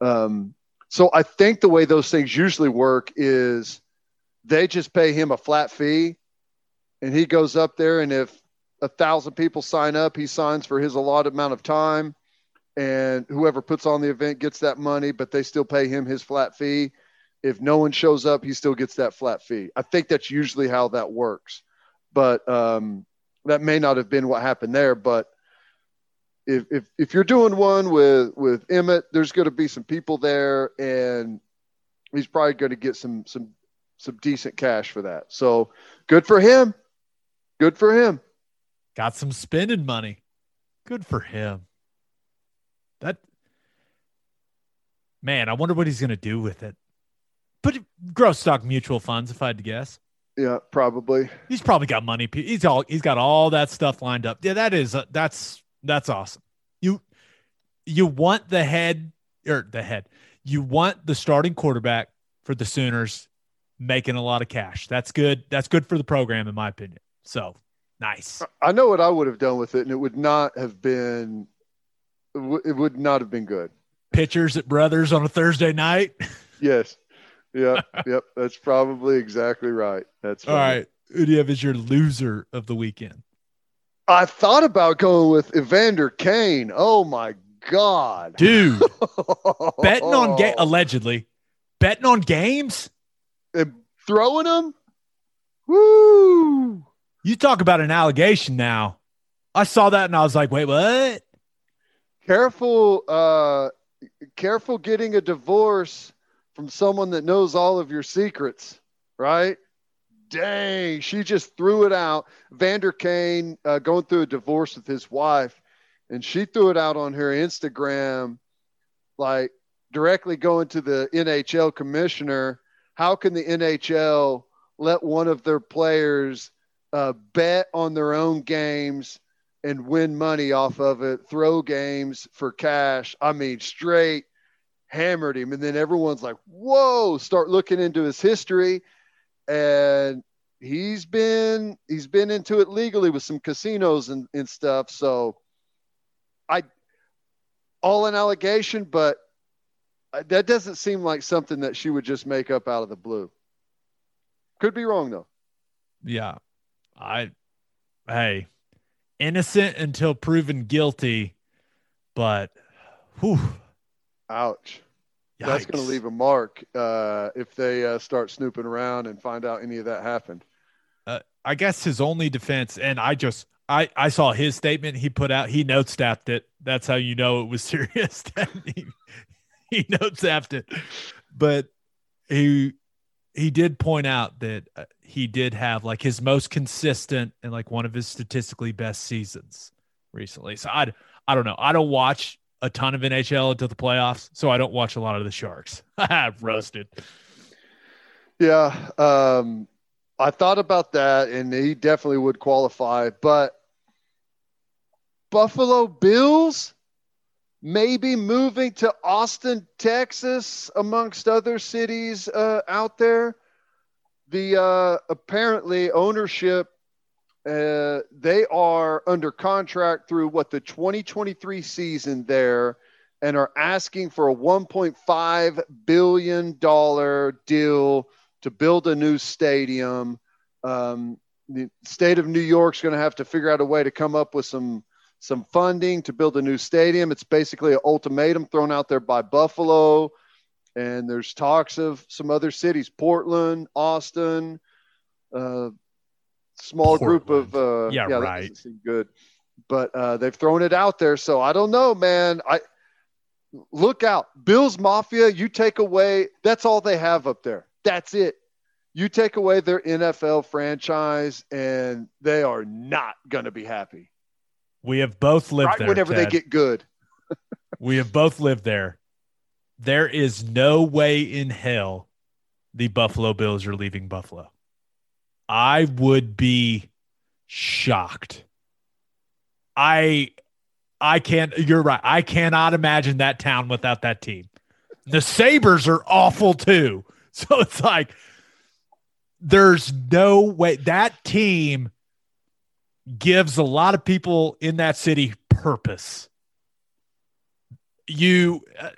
Um, so I think the way those things usually work is they just pay him a flat fee, and he goes up there, and if a thousand people sign up, he signs for his allotted amount of time and whoever puts on the event gets that money, but they still pay him his flat fee. If no one shows up, he still gets that flat fee. I think that's usually how that works, but um, that may not have been what happened there. But if if if you're doing one with with Emmitt, there's going to be some people there, and he's probably going to get some some some decent cash for that. So good for him. Good for him. Got some spending money. Good for him. That man, I wonder what he's going to do with it. Put growth stock mutual funds, if I had to guess. Yeah, probably. He's probably got money. He's all he's got all that stuff lined up. Yeah, that is uh, that's that's awesome. You you want the head or the head. You want the starting quarterback for the Sooners making a lot of cash. That's good. That's good for the program, in my opinion. So nice. I know what I would have done with it, and it would not have been. It would- it would not have been good. Pitchers at Brothers on a Thursday night. [LAUGHS] Yes. Yep. yep. That's probably exactly right. That's All right. Who do you have as your loser of the weekend? I thought about going with Evander Kane. Oh my God. Dude, [LAUGHS] betting on game allegedly. Betting on games? And throwing them? Woo. You talk about an allegation now. I saw that and I was like, wait, what? Careful, uh, careful getting a divorce from someone that knows all of your secrets, right? Dang, she just threw it out. Vander Kane uh, going through a divorce with his wife, and she threw it out on her Instagram, like directly going to the NHL commissioner. How can the NHL let one of their players uh, bet on their own games and win money off of it, throw games for cash? I mean, straight hammered him. And then everyone's like, whoa, start looking into his history. And he's been he's been into it legally with some casinos and, and stuff. So I all an allegation, but that doesn't seem like something that she would just make up out of the blue. Could be wrong though. Yeah. I, hey, innocent until proven guilty, but whew, Ouch. That's going to leave a mark uh, if they uh, start snooping around and find out any of that happened. uh, I guess his only defense, and I just I I saw his statement he put out. He note staffed it. That's how you know it was [LAUGHS] serious. he he note staffed it, but he he did point out that uh, he did have like his most consistent and like one of his statistically best seasons recently. So I I don't know. I don't watch a ton of NHL until the playoffs, so I don't watch a lot of the Sharks. [LAUGHS] I've Roasted. Yeah, um, I thought about that, and he definitely would qualify. But Buffalo Bills maybe moving to Austin, Texas, amongst other cities uh, out there. The uh, apparently ownership uh, they are under contract through what the 2023 season there. and are asking for a 1.5 billion dollar deal to build a new stadium. Um, the state of New York's going to have to figure out a way to come up with some some funding to build a new stadium. It's basically an ultimatum thrown out there by Buffalo, and there's talks of some other cities, Portland, Austin, uh, small group of uh, Yeah, that right. seem good, but uh, they've thrown it out there. So I don't know, man. I look out, Bills Mafia. You take away that's all they have up there. That's it. You take away their NFL franchise, and they are not going to be happy. We have both lived right there. whenever they get good. [LAUGHS] We have both lived there. There is no way in hell the Buffalo Bills are leaving Buffalo. I would be shocked. I I can't you're right. I cannot imagine that town without that team. The Sabres are awful too. [LAUGHS] So it's like there's no way that team gives a lot of people in that city purpose you uh,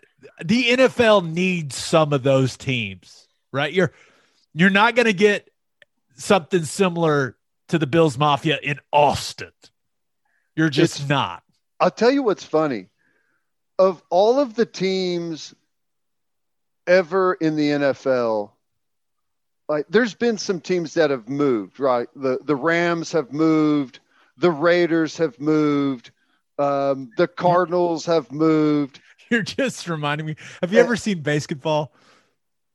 the NFL needs some of those teams, right? You're you're not going to get something similar to the Bills Mafia in Austin. You're just It's- not. I'll tell you what's funny. Of all of the teams ever in the NFL, like there's been some teams that have moved, right? The the Rams have moved, the Raiders have moved, um, the Cardinals have moved. [LAUGHS] You're just reminding me. Have you Uh, ever seen BASEketball?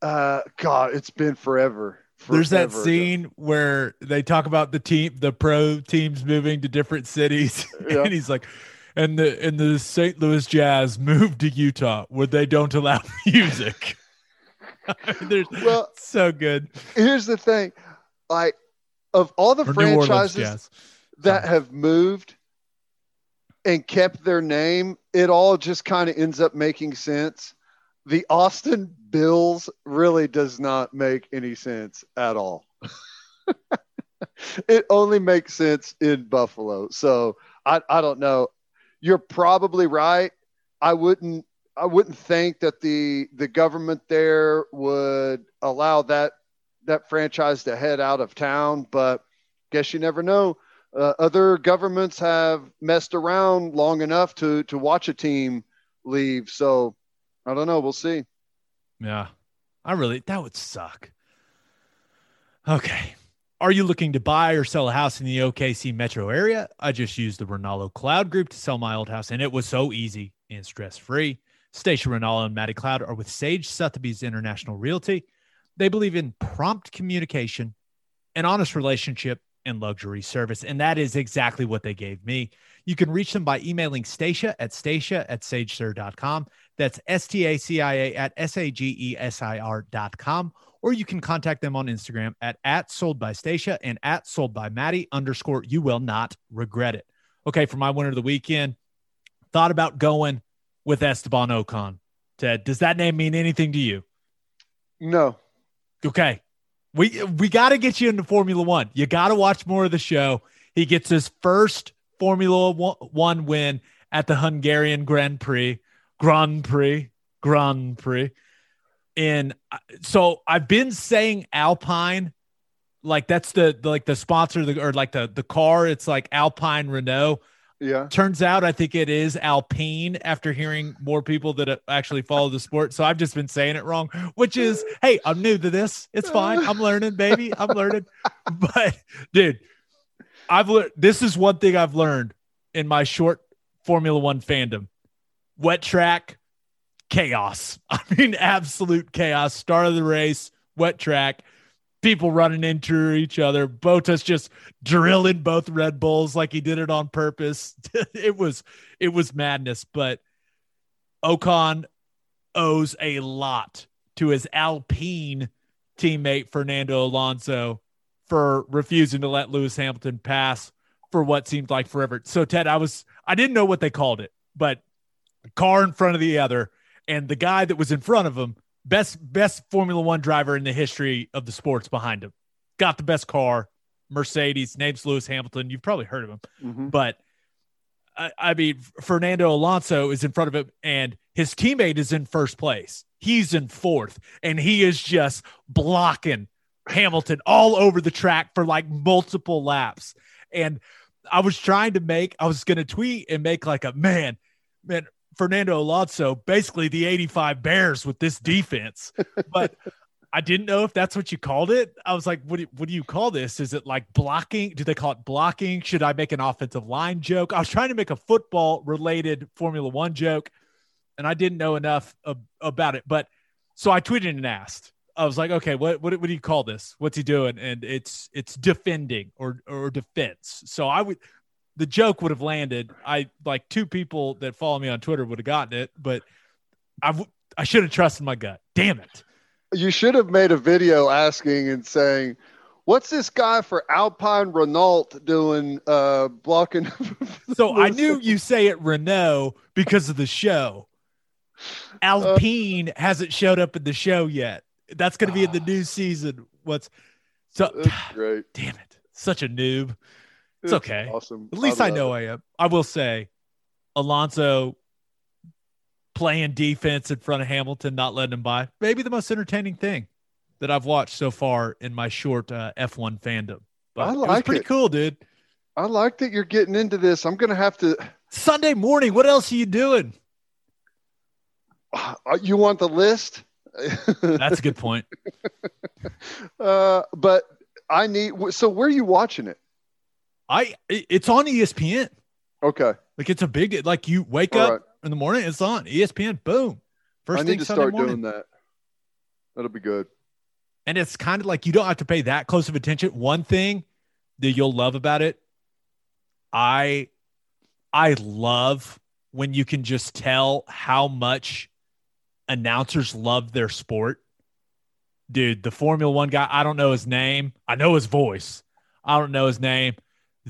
Uh, God, it's been forever. There's that Forever ago. scene where they talk about the team, the pro teams moving to different cities, [LAUGHS] Yeah. and he's like, "And the and the St. Louis Jazz moved to Utah where they don't allow [LAUGHS] music." [LAUGHS] There's Well- so good. Here's the thing, like of all the Or franchises that have moved and kept their name, it all just kind of ends up making sense. The Austin Bills really does not make any sense at all. [LAUGHS] it only makes sense in Buffalo. So I, I don't know. You're probably right. I wouldn't I wouldn't think that the the government there would allow that that franchise to head out of town, but guess you never know. Uh, other governments have messed around long enough to to watch a team leave. So I don't know. We'll see. Yeah. I really that would suck. Okay. Are you looking to buy or sell a house in the OKC metro area? I just used the Ronaldo Cloud Group to sell my old house, and it was so easy and stress free. Stacia Ronaldo and Matty Cloud are with Sage Sotheby's International Realty. They believe in prompt communication, an honest relationship, and luxury service. And that is exactly what they gave me. You can reach them by emailing Stacia at stacia at sagesir.com. That's S T A C I A at S A G E S I R dot com. Or you can contact them on Instagram at, at sold by Stacia and at sold by Maddie underscore. You will not regret it. Okay, for my winner of the weekend, thought about going with Esteban Ocon. Ted, does that name mean anything to you? No. Okay. We we got to get you into Formula One. You got to watch more of the show. He gets his first Formula One- One win at the Hungarian Grand Prix, Grand Prix, Grand Prix. And so I've been saying Alpine, like that's the, the like the sponsor the, or like the the car. It's like Alpine Renault. Yeah. Turns out I think it is Alpine after hearing more people that actually follow the sport. So I've just been saying it wrong, which is, hey, I'm new to this. It's fine. I'm learning, baby. I'm learning. [LAUGHS] But dude, I've learned this is one thing I've learned in my short Formula One fandom. Wet track, chaos. [LAUGHS] I mean, absolute chaos. Start of the race, wet track, people running into each other. Bottas just drilling both Red Bulls like he did it on purpose. [LAUGHS] it was it was madness, but Ocon owes a lot to his Alpine teammate Fernando Alonso for refusing to let Lewis Hamilton pass for what seemed like forever. So Ted, I was I didn't know what they called it, but car in front of the other and the guy that was in front of him best best formula one driver in the history of the sports behind him got the best car mercedes name's lewis hamilton you've probably heard of him Mhm. but I, I mean, Fernando Alonso is in front of him, and his teammate is in first place. He's in fourth, and he is just blocking Hamilton all over the track for like multiple laps. And I was trying to make, I was going to tweet and make like a man, man, Fernando Alonso, basically the 85 Bears with this defense. But [LAUGHS] I didn't know if that's what you called it. I was like, what do, what do you call this? Is it like blocking? Do they call it blocking? Should I make an offensive line joke? I was trying to make a football related Formula One joke and I didn't know enough ab- about it. But so I tweeted and asked. I was like, okay, what, what what do you call this? What's he doing? And it's it's defending or or defense. So I would the joke would have landed. I like two people that follow me on Twitter would have gotten it, but I w- I should have trusted my gut. Damn it. You should have made a video asking and saying, "What's this guy for Alpine Renault doing uh blocking?" So I knew you say it Renault because of the show. Alpine hasn't showed up in the show yet. That's going to be in the new season. What's so? Great. [SIGHS] Damn it! Such a noob. It's okay. Awesome. At least I, love know it. I am. I will say, Alonso playing defense in front of Hamilton, not letting him by, maybe the most entertaining thing that I've watched so far in my short uh, F1 fandom. But I it like pretty it. cool, dude. I like that you're getting into this. I'm gonna have to. Sunday morning, what else are you doing? Uh, you want the list? [LAUGHS] That's a good point. uh, but I need. So where are you watching it? I it's on ESPN. Okay. Like it's a big like you wake All up right. in the morning, it's on ESPN. Boom. First I thing need to Sunday start morning. doing that. That'll be good. And it's kind of like you don't have to pay that close of attention. One thing that you'll love about it, I I love when you can just tell how much announcers love their sport. Dude, the Formula 1 guy, I don't know his name. I know his voice. I don't know his name.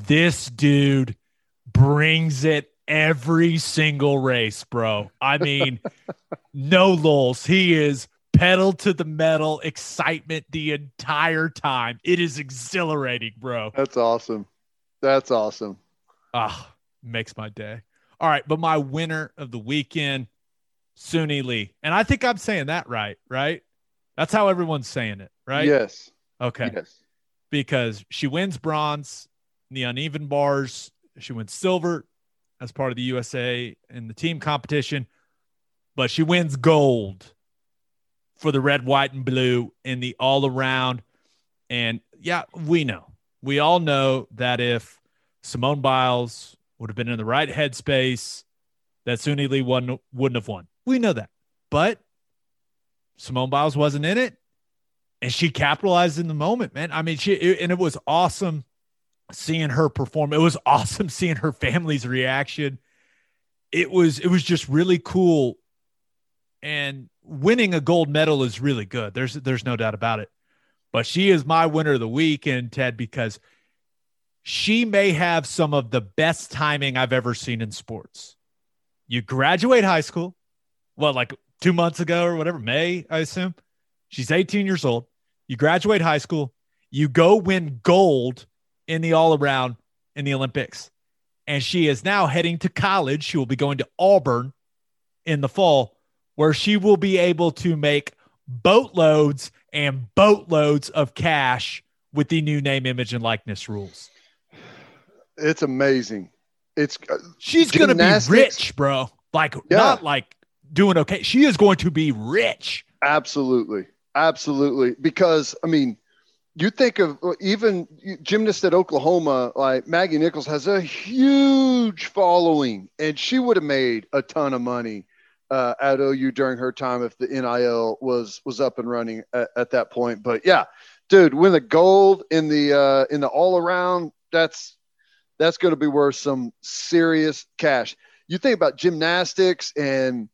This dude brings it every single race, bro. I mean, [LAUGHS] no lulls. He is pedal to the metal excitement the entire time. It is exhilarating, bro. That's awesome. That's awesome. Ah, makes my day. All right, but my winner of the weekend, Suni Lee. And I think I'm saying that right, right? That's how everyone's saying it, right? Yes. Okay. Yes. Because she wins bronze the uneven bars. She wins silver as part of the USA in the team competition, but she wins gold for the red, white, and blue in the all around. And yeah, we know. We all know that if Simone Biles would have been in the right headspace, that Suni Lee wouldn't, wouldn't have won. We know that. But Simone Biles wasn't in it and she capitalized in the moment, man. I mean, she and it was awesome seeing her perform. It was [LAUGHS] awesome seeing her family's reaction. It was it was just really cool. And winning a gold medal is really good. There's there's no doubt about it. But she is my winner of the weekend, Ted, because she may have some of the best timing I've ever seen in sports. You graduate high school, well, like two months ago or whatever, May, I assume. She's 18 years old. You graduate high school, you go win gold in the all around in the Olympics. And she is now heading to college. She will be going to Auburn in the fall, where she will be able to make boatloads and boatloads of cash with the new name, image, and likeness rules. It's amazing. It's uh, She's going to be rich, bro. Like, Yeah. not like doing okay. She is going to be rich. Absolutely. Absolutely. Because, I mean, you think of uh, even gymnasts at Oklahoma, like Maggie Nichols has a huge following, and she would have made a ton of money uh, at OU during her time if the NIL was was up and running at, at that point. But yeah, dude, win the gold in the uh, in the all around, that's that's going to be worth some serious cash. You think about gymnastics and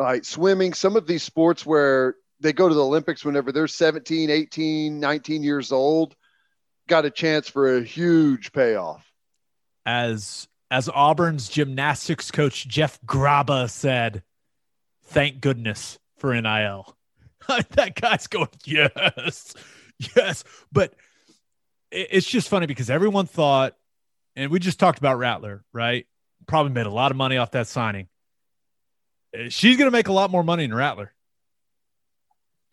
like swimming, some of these sports where they go to the Olympics whenever they're 17, 18, 19 years old, got a chance for a huge payoff. As as Auburn's gymnastics coach Jeff Graba said, thank goodness for NIL. [LAUGHS] that guy's going, yes, yes. But it's just funny because everyone thought, and we just talked about Rattler, right? probably made a lot of money off that signing. She's going to make a lot more money than Rattler.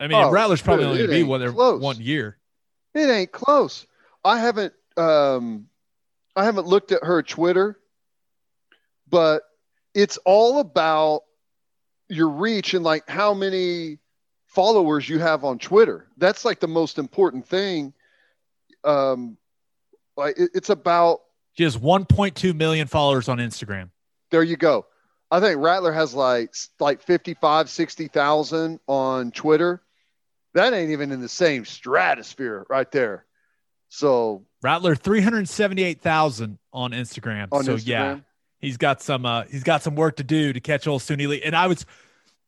I mean, Oh, Rattler's probably dude, only going to be they're close. one year. It ain't close. I haven't um I haven't looked at her Twitter, but it's all about your reach and like how many followers you have on Twitter. That's like the most important thing. Um like it- it's about She has 1.2 million followers on Instagram. there you go. I think Rattler has like like 55, 60,000 on Twitter. That ain't even in the same stratosphere right there. So Rattler 378,000 on Instagram. on so Instagram, yeah, he's got some uh he's got some work to do to catch old Suni Lee. And I was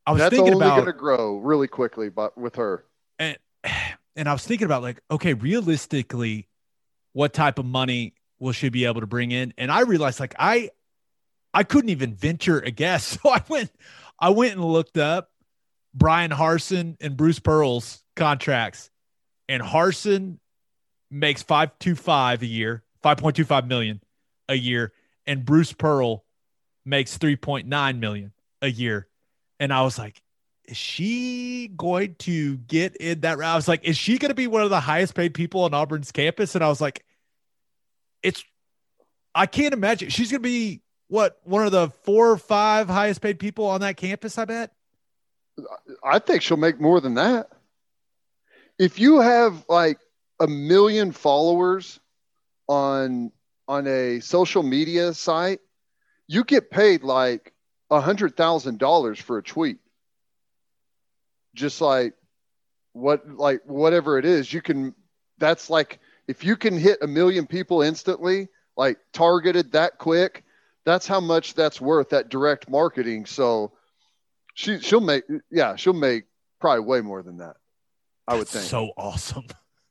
I was that's thinking only about going to grow really quickly but with her. and [SIGHS] and I was thinking about like, okay, realistically, what type of money will she be able to bring in? And I realized like I I couldn't even venture a guess. [LAUGHS] So I went I went and looked up Bryan Harsin and Bruce Pearl's contracts. And Harsin makes 525 a year, 5.25 million a year, and Bruce Pearl makes 3.9 million a year. And I was like, is she going to get in that route? I was like, is she going to be one of the highest paid people on Auburn's campus? And I was like, it's, I can't imagine. She's going to be what, one of the four or five highest paid people on that campus, I bet. I think she'll make more than that. If you have like a million followers on on a social media site, you get paid like a hundred thousand dollars for a tweet. Just like what like whatever it is, you can that's like if you can hit a million people instantly, like targeted that quick, that's how much that's worth that direct marketing. So she she'll make yeah she'll make probably way more than that i would That's think So awesome.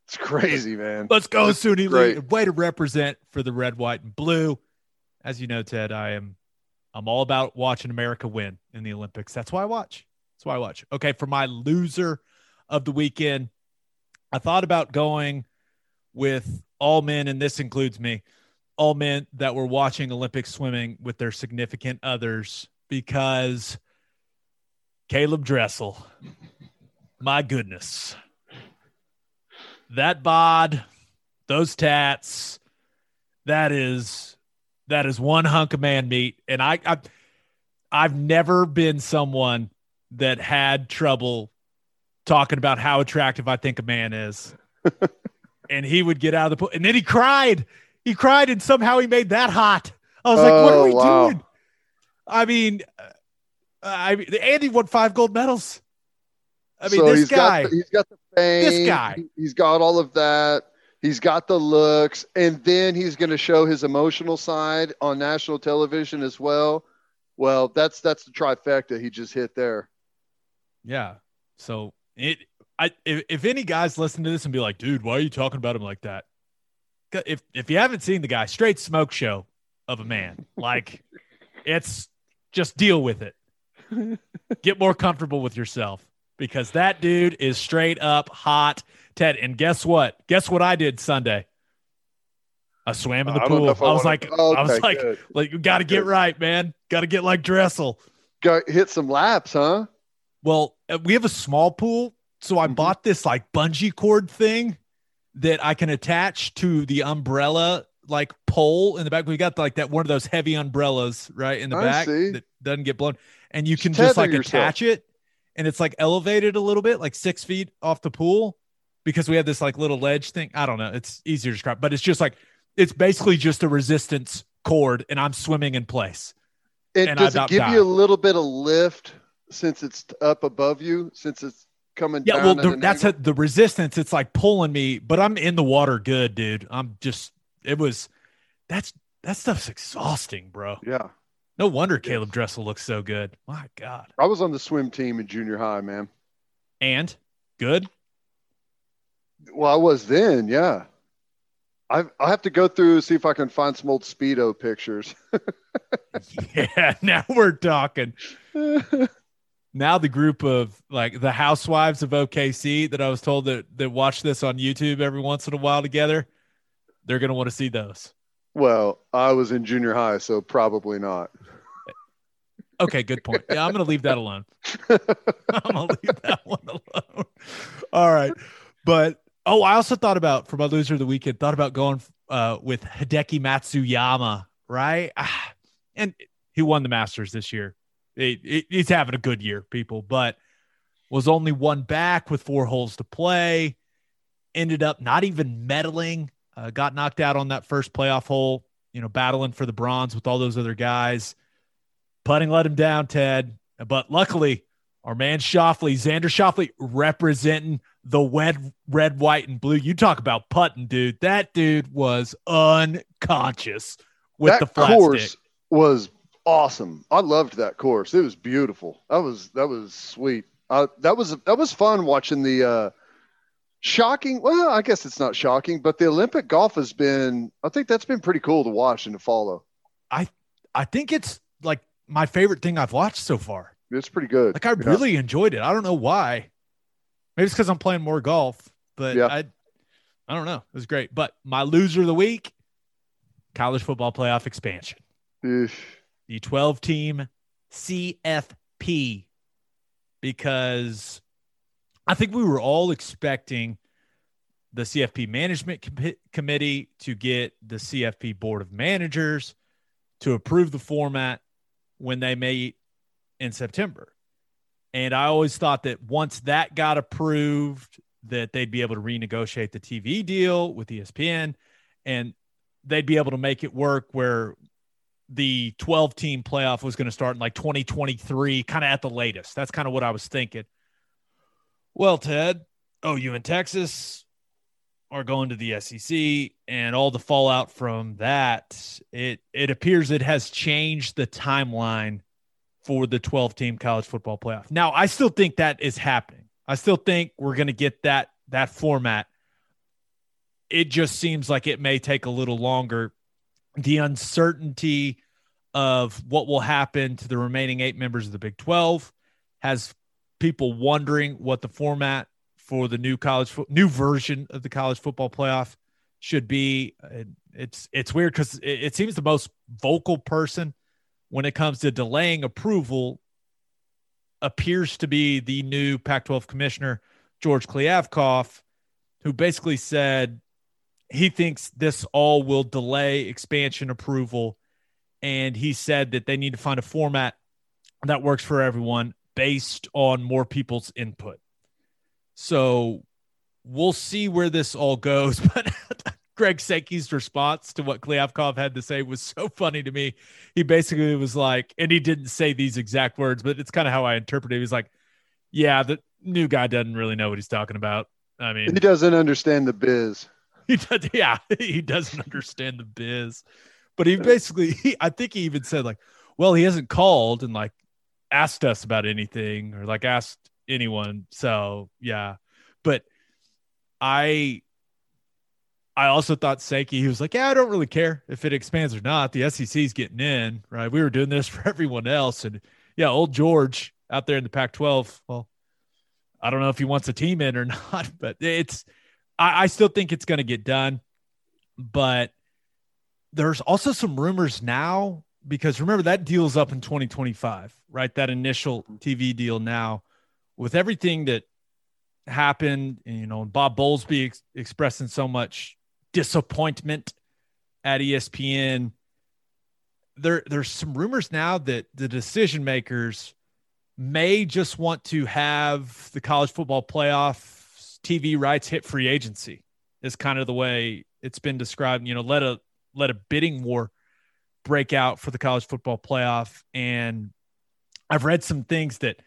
it's crazy man Let's go, That's Suni Lee. Way to represent for the red, white, and blue. As you know, Ted, I am I'm all about watching America win in the Olympics. That's why I watch. That's why I watch. Okay, for my loser of the weekend, I thought about going with all men, and this includes me, all men that were watching Olympic swimming with their significant others because Caeleb Dressel, my goodness that bod, those tats, that is that is one hunk of man meat. And I, I I've never been someone that had trouble talking about how attractive I think a man is. [LAUGHS] and he would get out of the pool and then he cried. He cried and somehow he made that hot. I was like, what are Oh, we wow. doing? I mean, uh, I mean, Andy won five gold medals. I mean, so this he's guy. got the, he's got the fame This guy. he- he's got all of that he's got the looks and then he's going to show his emotional side on national television as well well that's that's the trifecta he just hit there Yeah. So it, I, if, if any guys listen to this and be like, dude, why are you talking about him like that? If, if you haven't seen the guy, straight smoke show of a man, like it's just deal with it. [LAUGHS] Get more comfortable with yourself because that dude is straight up hot, Ted. And guess what? Guess what I did Sunday? I swam in the I pool. I I was like, Okay, I was like, good. like, you got to get right, man. Got to get like Dressel. got hit some laps huh Well, uh, we have a small pool, so I Mhm. bought this like bungee cord thing that I can attach to the umbrella like pole in the back. We got like that one of those heavy umbrellas right in the I back see. that doesn't get blown, and you can just tether like yourself. attach it, and it's like elevated a little bit, like six feet off the pool, because we have this like little ledge thing. I don't know, it's easier to describe, but it's just like it's basically just a resistance cord, and I'm swimming in place. it And I does it give you a little bit of lift since it's up above you since it's coming down. Yeah, well, the, that's a, the resistance. It's like pulling me, but I'm in the water good, dude. I'm just, it was, that's, that stuff's exhausting, bro. yeah No wonder Caeleb Dressel looks so good. My God. i was on the swim team in junior high man And good. Well, I was then, yeah. I I have to go through see if I can find some old speedo pictures. [LAUGHS] Yeah. Now we're talking. [LAUGHS] Now the group of like the housewives of OKC that I was told that, that watch this on YouTube every once in a while together, they're going to want to see those. Well, I was in junior high, so probably not. Okay, good point. Yeah, I'm going to leave that alone. [LAUGHS] I'm going to leave that one alone. All right. But, oh, I also thought about, for my loser of the weekend, thought about going uh, with Hideki Matsuyama, right? Ah, [SIGHS] and he won the Masters this year. He- he- he's having a good year, people, but was only one back with four holes to play. Ended up not even medaling. Uh, got knocked out on that first playoff hole, you know, battling for the bronze with all those other guys. Putting let him down, Ted. But luckily, our man Schauffele, Xander Schauffele, representing the red, red, white, and blue. You talk about putting, dude. That dude was unconscious with that the flat course stick. was awesome. I loved that course. It was beautiful. That was that was sweet. Uh, that was that was fun watching the uh, shocking. Well, I guess it's not shocking, but the Olympic golf has been. I think that's been pretty cool to watch and to follow. I I think it's like my favorite thing I've watched so far. It's pretty good. Like I Yeah. really enjoyed it. I don't know why. Maybe it's because I'm playing more golf, but Yeah. I I don't know. It was great. But my loser of the week, college football playoff expansion. Eesh. The 12 team CFP. Because I think we were all expecting the CFP management Com- committee to get the CFP board of managers to approve the format when they meet in September. And I always thought that once that got approved, that they'd be able to renegotiate the TV deal with ESPN and they'd be able to make it work where the 12 team playoff was going to start in like 2023, kind of at the latest. That's kind of what I was thinking. Well, Ted, OU and Texas are going to the SEC and all the fallout from that, it it appears it has changed the timeline for the 12 team college football playoff. Now, I still think that is happening. I still think we're going to get that that format. It just seems like it may take a little longer. The uncertainty of what will happen to the remaining 8 members of the Big 12 has people wondering what the format for the new college fo- new version of the college football playoff should be. It's it's weird because it, it seems the most vocal person when it comes to delaying approval appears to be the new Pac-12 commissioner George Kliavkoff, who basically said he thinks this all will delay expansion approval, and he said that they need to find a format that works for everyone based on more people's input. So we'll see where this all goes. [LAUGHS] But Greg Sankey's response to what Kliavkoff had to say was so funny to me. He basically was like, and he didn't say these exact words, but it's kind of how I interpret it. He's like, yeah, the new guy doesn't really know what he's talking about. I mean, He doesn't understand the biz. [LAUGHS] he does, yeah, he doesn't understand the biz. But he basically, he, I think he even said like, well, he hasn't called and like asked us about anything or like asked anyone. So yeah, but I, I also thought Sankey, he was like, yeah, I don't really care if it expands or not. The SEC's getting in, right? We were doing this [LAUGHS] for everyone else, and yeah, old George out there in the Pac-12. Well, I don't know if he wants a team in or [LAUGHS] not, but it's. I, I still think it's going to get done, but there's also some rumors now because remember that deal's up in 2025, right? That initial TV deal now, with everything that happened, and, you know, Bob Bowlesby ex- expressing so much disappointment at ESPN. There, there's some rumors now that the decision makers may just want to have the college football playoff TV rights hit free agency. Is kind of the way it's been described. You know, let a let a bidding war break out for the college football playoff, and I've read some things that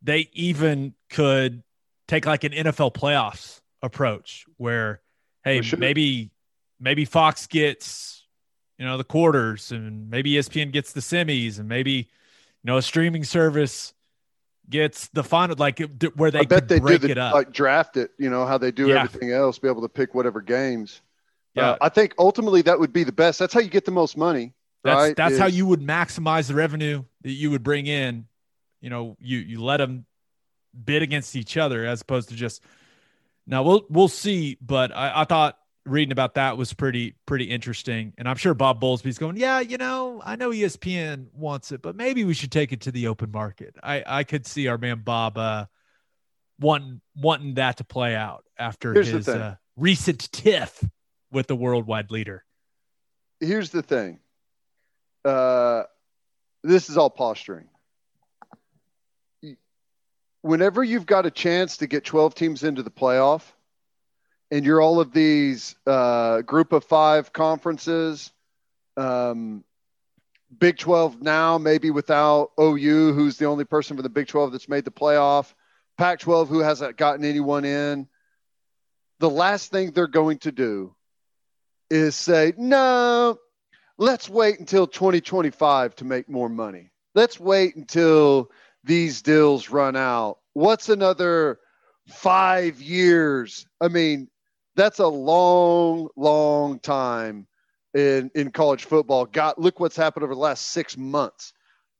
they even could take like an NFL playoffs approach where, hey, sure. maybe maybe Fox gets you know the quarters, and maybe ESPN gets the semis, and maybe you know a streaming service gets the final, like where they I bet they do the, it up. like draft it. You know how they do Yeah. everything else, be able to pick whatever games. Yeah. Uh, I think ultimately that would be the best. That's how you get the most money. That's right? that's how Is- you would maximize the revenue that you would bring in. You know, you you let them bid against each other as opposed to just. Now we'll we'll see, but I, I thought reading about that was pretty pretty interesting. And I'm sure Bob Bowlesby's going, yeah, you know, I know ESPN wants it, but maybe we should take it to the open market. I I could see our man Bob uh wanting wanting that to play out after Here's his uh, recent tiff with the worldwide leader. Here's the thing. Uh, this is all posturing. Whenever you've got a chance to get 12 teams into the playoff, and you're all of these uh, group of five conferences, um, Big 12 now, maybe without OU, who's the only person from the Big 12 that's made the playoff, Pac 12, who hasn't gotten anyone in. The last thing they're going to do is say, no, let's wait until 2025 to make more money. Let's wait until these deals run out. What's another five years? I mean, that's a long, long time in in college football. God, look what's happened over the last six months.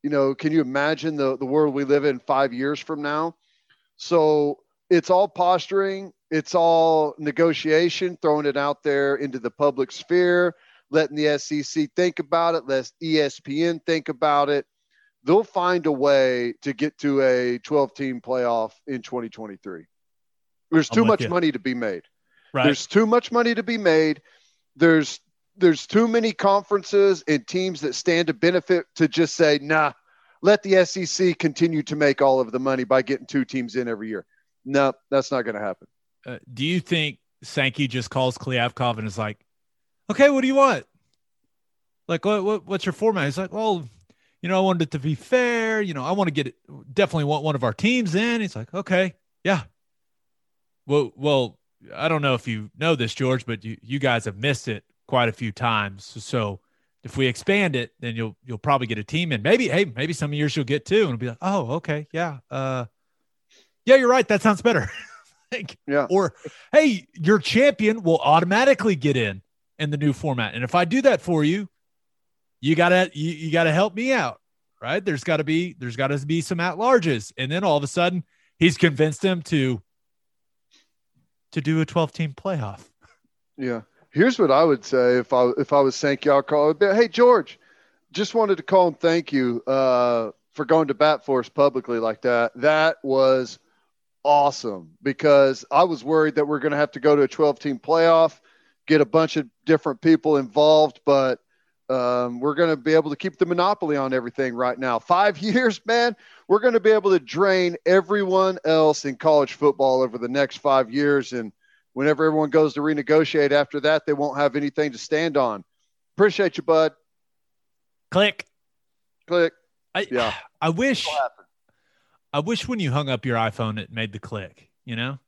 You know, can you imagine the the world we live in five years from now? So it's all posturing. It's all negotiation, throwing it out there into the public sphere, letting the SEC think about it, let ESPN think about it. They'll find a way to get to a 12 team playoff in 2023. There's too much you. money to be made. Right. There's too much money to be made. There's there's too many conferences and teams that stand to benefit to just say, nah, let the SEC continue to make all of the money by getting two teams in every year. No, that's not going to happen. uh, do you think Sankey just calls Kliavkoff and is like, okay, what do you want? Like, what, what what's your format? He's like, well, you know, I wanted it to be fair. You know, I want to get it. Definitely want one of our teams in. He's like, okay, yeah. Well, well, I don't know if you know this, George, but you you guys have missed it quite a few times. So if we expand it, then you'll you'll probably get a team in. Maybe, hey, maybe some years you'll get two, and it'll be like, oh, okay, yeah, uh, yeah, you're right. That sounds better. [LAUGHS] like, Yeah. or hey, your champion will automatically get in in the new format. And if I do that for you, you gotta you, you gotta help me out, right? There's gotta be there's gotta be some at larges, and then all of a sudden he's convinced him to to do a 12 team playoff. Yeah. Here's what I would say if I if I was Sankey, I'll call it. Hey George, just wanted to call and thank you uh, for going to bat for us publicly like that. That was awesome because I was worried that we're going to have to go to a 12 team playoff, get a bunch of different people involved, but um, we're going to be able to keep the monopoly on everything right now. [LAUGHS] Five years, man, we're going to be able to drain everyone else in college football over the next five years. And whenever everyone goes to renegotiate after that, they won't have anything to stand on. Appreciate you, bud. Click. Click. I, Yeah. [SIGHS] I wish I wish when you hung up your iPhone it made the click, you know?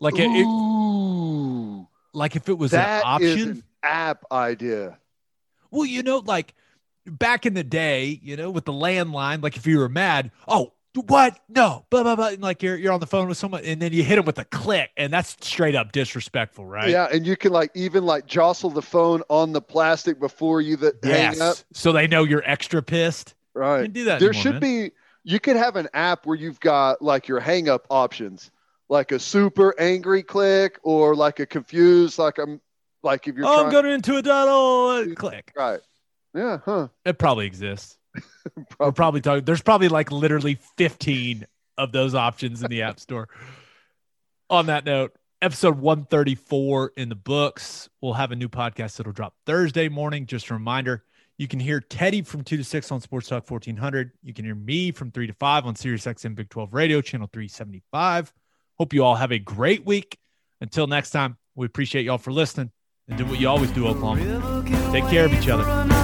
Like it, it Ooh, like if it was that an option. an app idea. Well, you know, like back in the day, you know, with the landline, like if you were mad, oh, what? No, blah blah blah. And like you're you're on the phone with someone, and then you hit them with a click, and that's straight up disrespectful, right? Yeah, and you can like even like jostle the phone on the plastic before you that hang up. So they know you're extra pissed. Right. You can do that There anymore, should man. be. You could have an app where you've got like your hang up options, like a super angry click or like a confused, like I'm like if you're Oh, I'm trying. going into a tunnel. Click. right. Yeah. Huh. It probably exists. [LAUGHS] We're Probably. probably talking. There's probably like literally 15 of those options in the App Store. On that note, episode 134 in the books. We'll have a new podcast that'll drop Thursday morning. Just a reminder you can hear Teddy from 2 to 6 on Sports Talk 1400. You can hear me from 3 to 5 on Sirius XM Big 12 Radio, channel 375. Hope you all have a great week. Until next time, we appreciate y'all for listening and do what you always do, Oklahoma. Take care of each other.